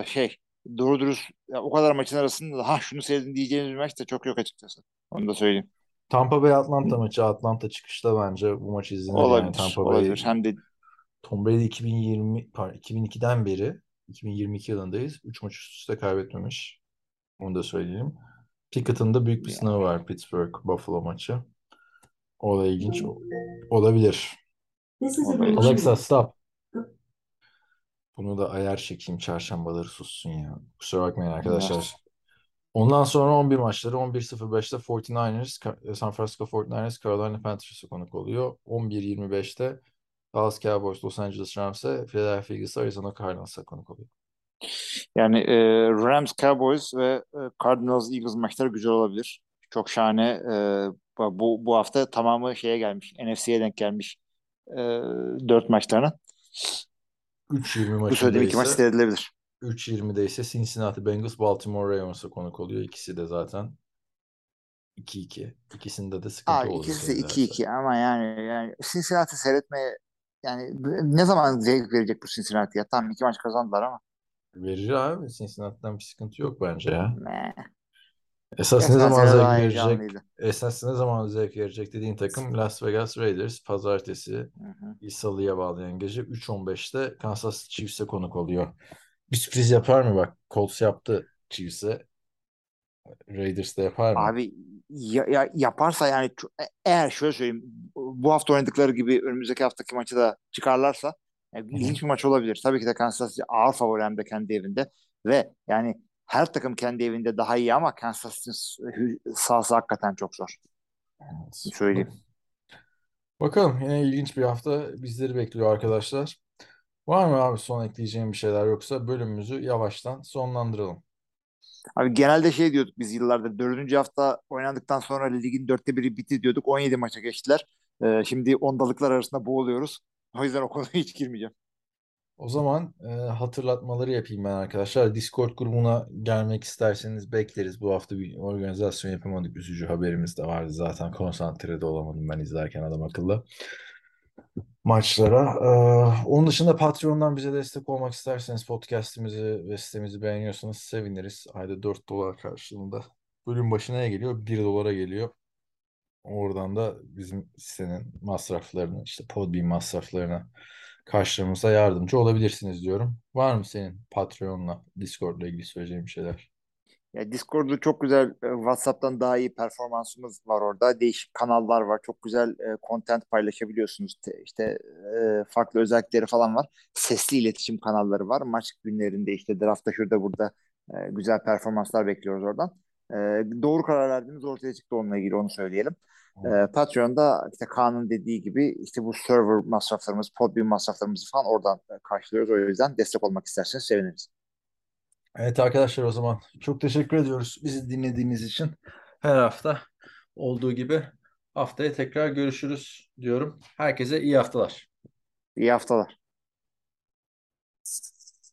e, şey doğru dürüst ya, o kadar maçın arasında da ha şunu sevdim diyeceğimiz bir maç da çok yok açıkçası. Onu da söyleyeyim. Tampa Bay Atlanta maçı Atlanta çıkışta bence bu maç izlenir yani Olabilir. Tampa Olabilir. Bay Hem de Tom Brady 2020 pardon 2002'den beri 2022 yılındayız. 3 maç üst üste kaybetmemiş. Onu da söyleyeyim. Pickett'ın da büyük bir sınavı var Pittsburgh Buffalo maçı. O da ilginç olabilir. o da iyi. Alexa stop. Bunu da ayar çekeyim çarşambaları sussun ya. Kusura bakmayın arkadaşlar. Ondan sonra 11 maçları 11.05'te 49ers, Ka- San Francisco 49ers, Carolina Panthers'a konuk oluyor. 11.25'te Dallas Cowboys, Los Angeles Rams'e, Philadelphia Eagles, Arizona Cardinals'a konuk oluyor. Yani e, Rams, Cowboys ve e, Cardinals, Eagles maçları güzel olabilir. Çok şahane. E, bu bu hafta tamamı şeye gelmiş. NFC'ye denk gelmiş. E, dört maçlarına. 3.20 Bu söylediğim iki maç seyredilebilir. 3.20'de ise Cincinnati Bengals, Baltimore Ravens'a konuk oluyor. İkisi de zaten 2-2. İkisinde de sıkıntı Abi olur ikisi de izlerse. 2-2 ama yani yani Cincinnati seyretmeye yani ne zaman zevk verecek bu Cincinnati'ye? Tamam iki maç kazandılar ama Verir abi. Cincinnati'den bir sıkıntı yok bence ya. meh. Esas ne zaman zevk daha verecek? heyecanlıydı. Esas ne zaman zevk verecek dediğin takım Las Vegas Raiders. Pazartesi Hı hı. Salı'ya bağlayan gece 3.15'te Kansas City Chiefs'e konuk oluyor. Bir sürpriz yapar mı bak? Colts yaptı Chiefs'e. Raiders de yapar mı? Abi ya, ya- yaparsa yani ço- e- eğer şöyle söyleyeyim bu hafta oynadıkları gibi önümüzdeki haftaki maçı da çıkarlarsa yani ilginç bir maç olabilir. Tabii ki de Kansas City ağır favori hem de kendi evinde ve yani her takım kendi evinde daha iyi ama Kansas City'nin sahası hakikaten çok zor. Evet. Söyleyeyim. Bakalım yine ilginç bir hafta bizleri bekliyor arkadaşlar. Var mı abi son ekleyeceğim bir şeyler yoksa bölümümüzü yavaştan sonlandıralım. Abi genelde şey diyorduk biz yıllardır. Dördüncü hafta oynandıktan sonra ligin dörtte biri bitti diyorduk. 17 maça geçtiler. Ee, şimdi ondalıklar arasında boğuluyoruz. O yüzden o konuya hiç girmeyeceğim. O zaman e, hatırlatmaları yapayım ben arkadaşlar. Discord grubuna gelmek isterseniz bekleriz. Bu hafta bir organizasyon yapamadık. Üzücü haberimiz de vardı. Zaten konsantre de olamadım ben izlerken adam akıllı maçlara. Ee, onun dışında Patreon'dan bize destek olmak isterseniz podcast'imizi ve sitemizi beğeniyorsanız seviniriz. Ayda 4 dolar karşılığında. Bölüm başına ne geliyor? 1 dolara geliyor. Oradan da bizim sitenin masraflarını, işte Podbean masraflarını karşılamamıza yardımcı olabilirsiniz diyorum. Var mı senin Patreon'la, Discord'la ilgili söyleyeceğin bir şeyler? Ya Discord'da çok güzel e, WhatsApp'tan daha iyi performansımız var orada. Değişik kanallar var. Çok güzel e, content paylaşabiliyorsunuz. Te- İşte e, farklı özellikleri falan var. Sesli iletişim kanalları var. Maç günlerinde işte draftta şurada burada e, güzel performanslar bekliyoruz oradan. E, doğru karar verdiğimiz ortaya çıktı onunla ilgili onu söyleyelim. E, Patreon'da işte Kaan'ın dediği gibi işte bu server masraflarımız, Podbean masraflarımızı falan oradan e, karşılıyoruz. O yüzden destek olmak isterseniz seviniriz. Evet arkadaşlar o zaman çok teşekkür ediyoruz bizi dinlediğiniz için. Her hafta olduğu gibi haftaya tekrar görüşürüz diyorum. Herkese iyi haftalar. İyi haftalar.